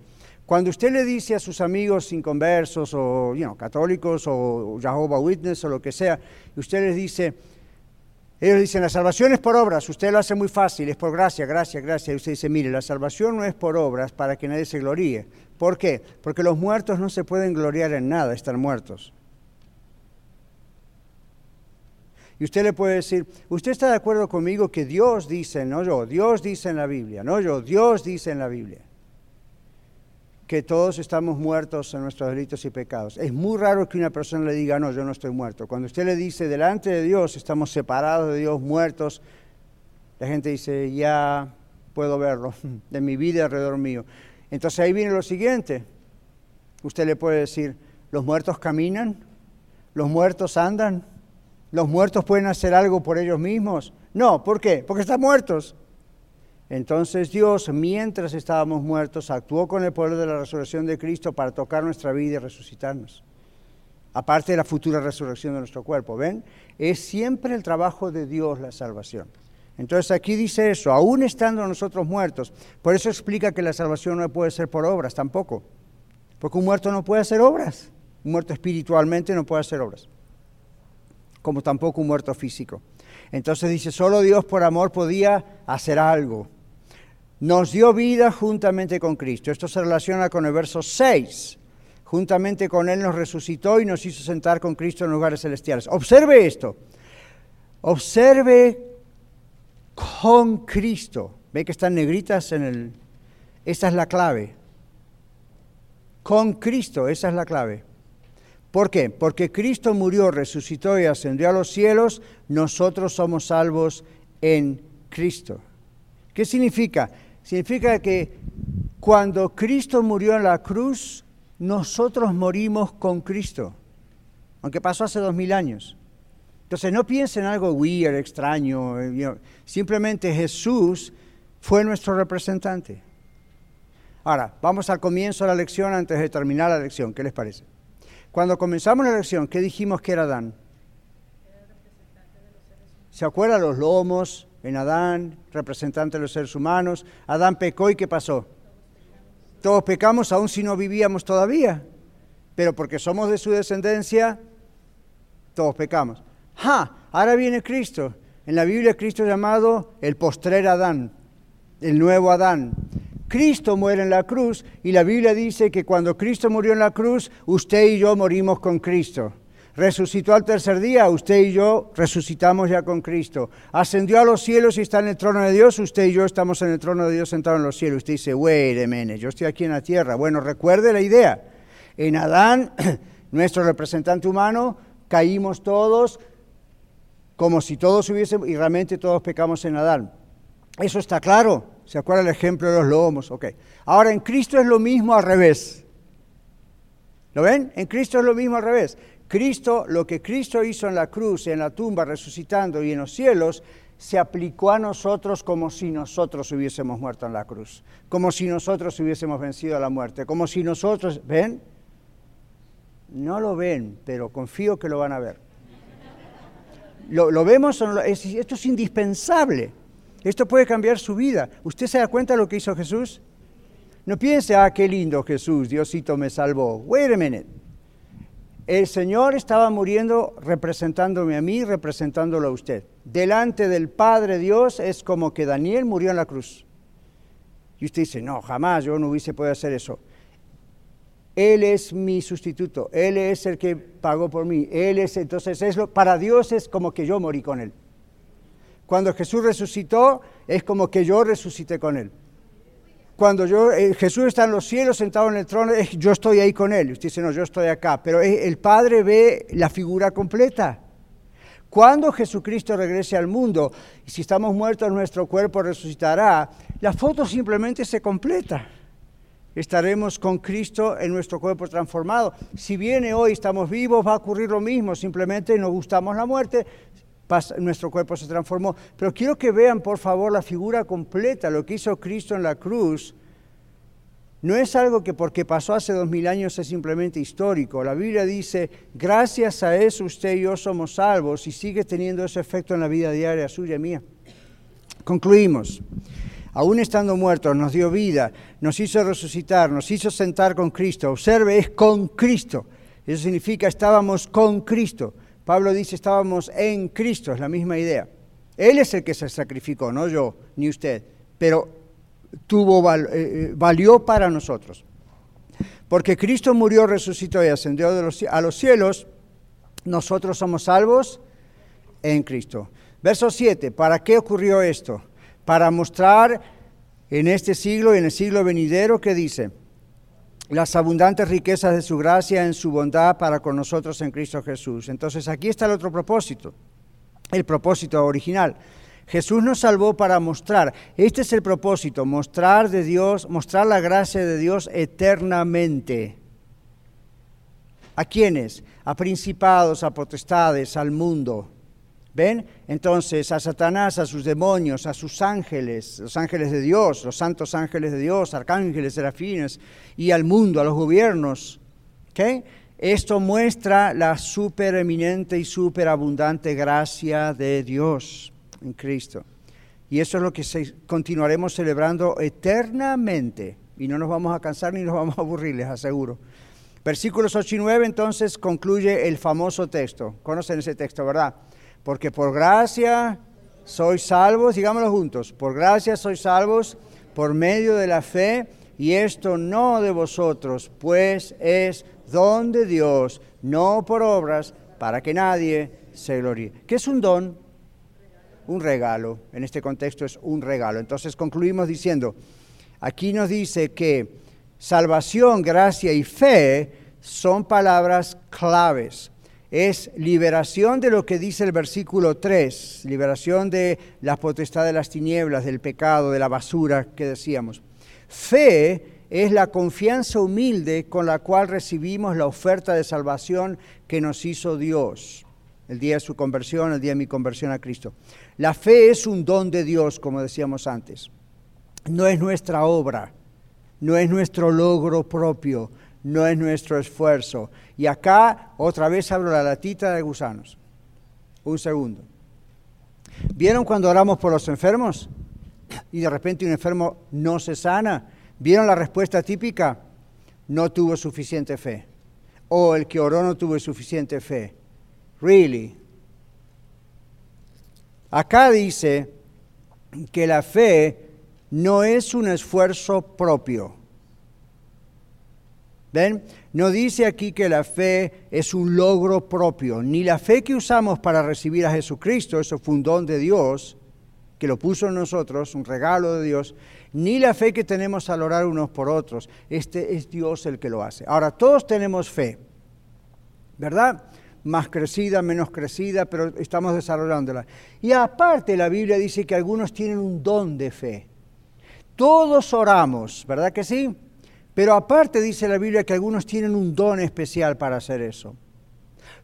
Cuando usted le dice a sus amigos inconversos o católicos o Jehovah Witness o lo que sea, y usted les dice, ellos dicen, la salvación es por obras, usted lo hace muy fácil, es por gracia, gracia, gracia. Y usted dice, mire, la salvación no es por obras para que nadie se gloríe. ¿Por qué? Porque los muertos no se pueden gloriar en nada, están muertos. Y usted le puede decir, ¿usted está de acuerdo conmigo que Dios dice, no yo, Dios dice en la Biblia, no yo, Dios dice en la Biblia, que todos estamos muertos en nuestros delitos y pecados? Es muy raro que una persona le diga, no, yo no estoy muerto. Cuando usted le dice, delante de Dios estamos separados de Dios, muertos, la gente dice, ya puedo verlo, de mi vida alrededor mío. Entonces ahí viene lo siguiente. Usted le puede decir, ¿los muertos caminan? ¿Los muertos andan? ¿Los muertos pueden hacer algo por ellos mismos? No, ¿por qué? Porque están muertos. Entonces Dios, mientras estábamos muertos, actuó con el poder de la resurrección de Cristo para tocar nuestra vida y resucitarnos. Aparte de la futura resurrección de nuestro cuerpo, ¿ven? Es siempre el trabajo de Dios la salvación. Entonces aquí dice eso, aún estando nosotros muertos. Por eso explica que la salvación no puede ser por obras tampoco. Porque un muerto no puede hacer obras. Un muerto espiritualmente no puede hacer obras como tampoco un muerto físico. Entonces dice, solo Dios por amor podía hacer algo. Nos dio vida juntamente con Cristo. Esto se relaciona con el verso 6. Juntamente con Él nos resucitó y nos hizo sentar con Cristo en lugares celestiales. Observe esto. Observe con Cristo. Ve que están negritas en el... Esa es la clave. Con Cristo, esa es la clave. ¿Por qué? Porque Cristo murió, resucitó y ascendió a los cielos, nosotros somos salvos en Cristo. ¿Qué significa? Significa que cuando Cristo murió en la cruz, nosotros morimos con Cristo, aunque pasó hace dos mil años. Entonces no piensen en algo weird, extraño, eh, simplemente Jesús fue nuestro representante. Ahora, vamos al comienzo de la lección antes de terminar la lección, ¿qué les parece? Cuando comenzamos la lección, ¿qué dijimos que era Adán? ¿Se acuerdan los lomos en Adán, representante de los seres humanos? Adán pecó y ¿qué pasó? Todos pecamos aún si no vivíamos todavía, pero porque somos de su descendencia, todos pecamos. ¡Ja! Ahora viene Cristo. En la Biblia Cristo es llamado el postrer Adán, el nuevo Adán. Cristo muere en la cruz y la Biblia dice que cuando Cristo murió en la cruz, usted y yo morimos con Cristo. Resucitó al tercer día, usted y yo resucitamos ya con Cristo. Ascendió a los cielos y está en el trono de Dios, usted y yo estamos en el trono de Dios sentado en los cielos. Usted dice, wait a yo estoy aquí en la tierra. Bueno, recuerde la idea. En Adán, nuestro representante humano, caímos todos como si todos hubiésemos, y realmente todos pecamos en Adán. Eso está claro. ¿Se acuerda el ejemplo de los lomos? Ok. Ahora, en Cristo es lo mismo al revés. ¿Lo ven? En Cristo es lo mismo al revés. Cristo, lo que Cristo hizo en la cruz, en la tumba, resucitando y en los cielos, se aplicó a nosotros como si nosotros hubiésemos muerto en la cruz, como si nosotros hubiésemos vencido a la muerte, como si nosotros, ¿ven? No lo ven, pero confío que lo van a ver. ¿Lo, vemos? esto es indispensable. Esto puede cambiar su vida. ¿Usted se da cuenta de lo que hizo Jesús? No piense, ah, qué lindo Jesús, Diosito me salvó. Wait a minute. El Señor estaba muriendo representándome a mí, representándolo a usted. Delante del Padre Dios es como que Daniel murió en la cruz. Y usted dice, no, jamás yo no hubiese podido hacer eso. Él es mi sustituto, Él es el que pagó por mí, Él es, entonces es lo, para Dios es como que yo morí con Él. Cuando Jesús resucitó, es como que yo resucité con Él. Cuando yo, eh, Jesús está en los cielos sentado en el trono, yo estoy ahí con Él. Usted dice, no, yo estoy acá. Pero el Padre ve la figura completa. Cuando Jesucristo regrese al mundo, y si estamos muertos, nuestro cuerpo resucitará, la foto simplemente se completa. Estaremos con Cristo en nuestro cuerpo transformado. Si viene hoy, estamos vivos, va a ocurrir lo mismo, simplemente nos gustamos la muerte, nuestro cuerpo se transformó. Pero quiero que vean, por favor, la figura completa, lo que hizo Cristo en la cruz. No es algo que porque pasó hace dos mil años es simplemente histórico. La Biblia dice, gracias a eso usted y yo somos salvos y sigue teniendo ese efecto en la vida diaria suya y mía. Concluimos. Aún estando muertos, nos dio vida, nos hizo resucitar, nos hizo sentar con Cristo. Observe, es con Cristo. Eso significa estábamos con Cristo. Pablo dice, estábamos en Cristo, es la misma idea. Él es el que se sacrificó, no yo, ni usted, pero tuvo, eh, eh, valió para nosotros. Porque Cristo murió, resucitó y ascendió a los cielos, nosotros somos salvos en Cristo. Verso 7, ¿para qué ocurrió esto? Para mostrar en este siglo y en el siglo venidero que dice, las abundantes riquezas de su gracia en su bondad para con nosotros en Cristo Jesús. Entonces aquí está el otro propósito, el propósito original. Jesús nos salvó para mostrar, este es el propósito, mostrar de Dios, mostrar la gracia de Dios eternamente. ¿A quiénes? A principados, a potestades, al mundo. ¿Ven? Entonces a Satanás, a sus demonios, a sus ángeles, los ángeles de Dios, los santos ángeles de Dios, arcángeles, serafines, y al mundo, a los gobiernos. ¿Okay? Esto muestra la supereminente y superabundante gracia de Dios en Cristo. Y eso es lo que continuaremos celebrando eternamente. Y no nos vamos a cansar ni nos vamos a aburrir, les aseguro. Versículos 8 y 9 entonces concluye el famoso texto. Conocen ese texto, ¿verdad? Porque por gracia sois salvos, digámoslo juntos, por gracia sois salvos por medio de la fe, y esto no de vosotros, pues es don de Dios, no por obras, para que nadie se gloríe. ¿Qué es un don? Un regalo. En este contexto es un regalo. Entonces concluimos diciendo, aquí nos dice que salvación, gracia y fe son palabras claves es liberación de lo que dice el versículo 3, liberación de la potestad de las tinieblas, del pecado, de la basura que decíamos. Fe es la confianza humilde con la cual recibimos la oferta de salvación que nos hizo Dios el día de su conversión, el día de mi conversión a Cristo. La fe es un don de Dios, como decíamos antes. No es nuestra obra, no es nuestro logro propio, no es nuestro esfuerzo. Y acá otra vez abro la latita de gusanos. Un segundo. ¿Vieron cuando oramos por los enfermos? Y de repente un enfermo no se sana. ¿Vieron la respuesta típica? No tuvo suficiente fe. O el que oró no tuvo suficiente fe. Really. Acá dice que la fe no es un esfuerzo propio. ¿Ven? No dice aquí que la fe es un logro propio, ni la fe que usamos para recibir a Jesucristo, eso fue un don de Dios, que lo puso en nosotros, un regalo de Dios, ni la fe que tenemos al orar unos por otros. Este es Dios el que lo hace. Ahora, todos tenemos fe, ¿verdad? Más crecida, menos crecida, pero estamos desarrollándola. Y aparte la Biblia dice que algunos tienen un don de fe. Todos oramos, ¿verdad que sí? Pero aparte dice la Biblia que algunos tienen un don especial para hacer eso.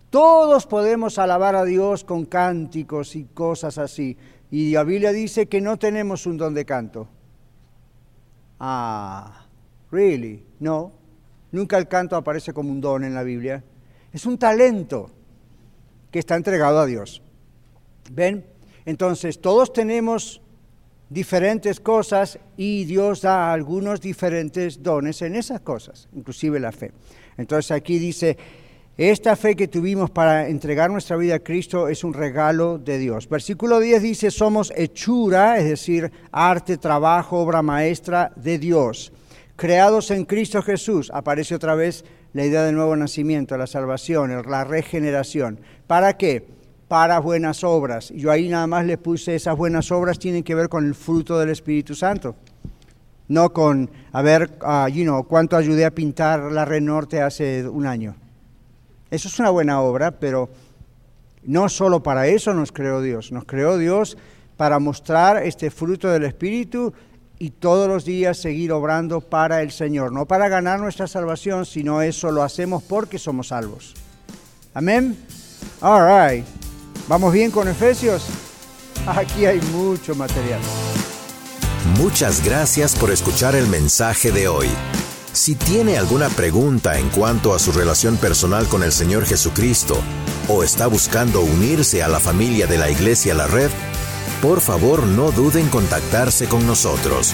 Todos podemos alabar a Dios con cánticos y cosas así. Y la Biblia dice que no tenemos un don de canto. Ah, really? No. Nunca el canto aparece como un don en la Biblia. Es un talento que está entregado a Dios. ¿Ven? Entonces, todos tenemos diferentes cosas y Dios da algunos diferentes dones en esas cosas, inclusive la fe. Entonces aquí dice, esta fe que tuvimos para entregar nuestra vida a Cristo es un regalo de Dios. Versículo 10 dice, somos hechura, es decir, arte, trabajo, obra maestra de Dios. Creados en Cristo Jesús, aparece otra vez la idea del nuevo nacimiento, la salvación, la regeneración. ¿Para qué? Para buenas obras. Yo ahí nada más le puse esas buenas obras tienen que ver con el fruto del Espíritu Santo. No con, a ver, uh, cuánto ayudé a pintar la Red Norte hace un año. Eso es una buena obra, pero no solo para eso nos creó Dios. Nos creó Dios para mostrar este fruto del Espíritu y todos los días seguir obrando para el Señor. No para ganar nuestra salvación, sino eso lo hacemos porque somos salvos. Amén. All right. ¿Vamos bien con Efesios? Aquí hay mucho material. Muchas gracias por escuchar el mensaje de hoy. Si tiene alguna pregunta en cuanto a su relación personal con el Señor Jesucristo o está buscando unirse a la familia de la Iglesia La Red, por favor no duden en contactarse con nosotros.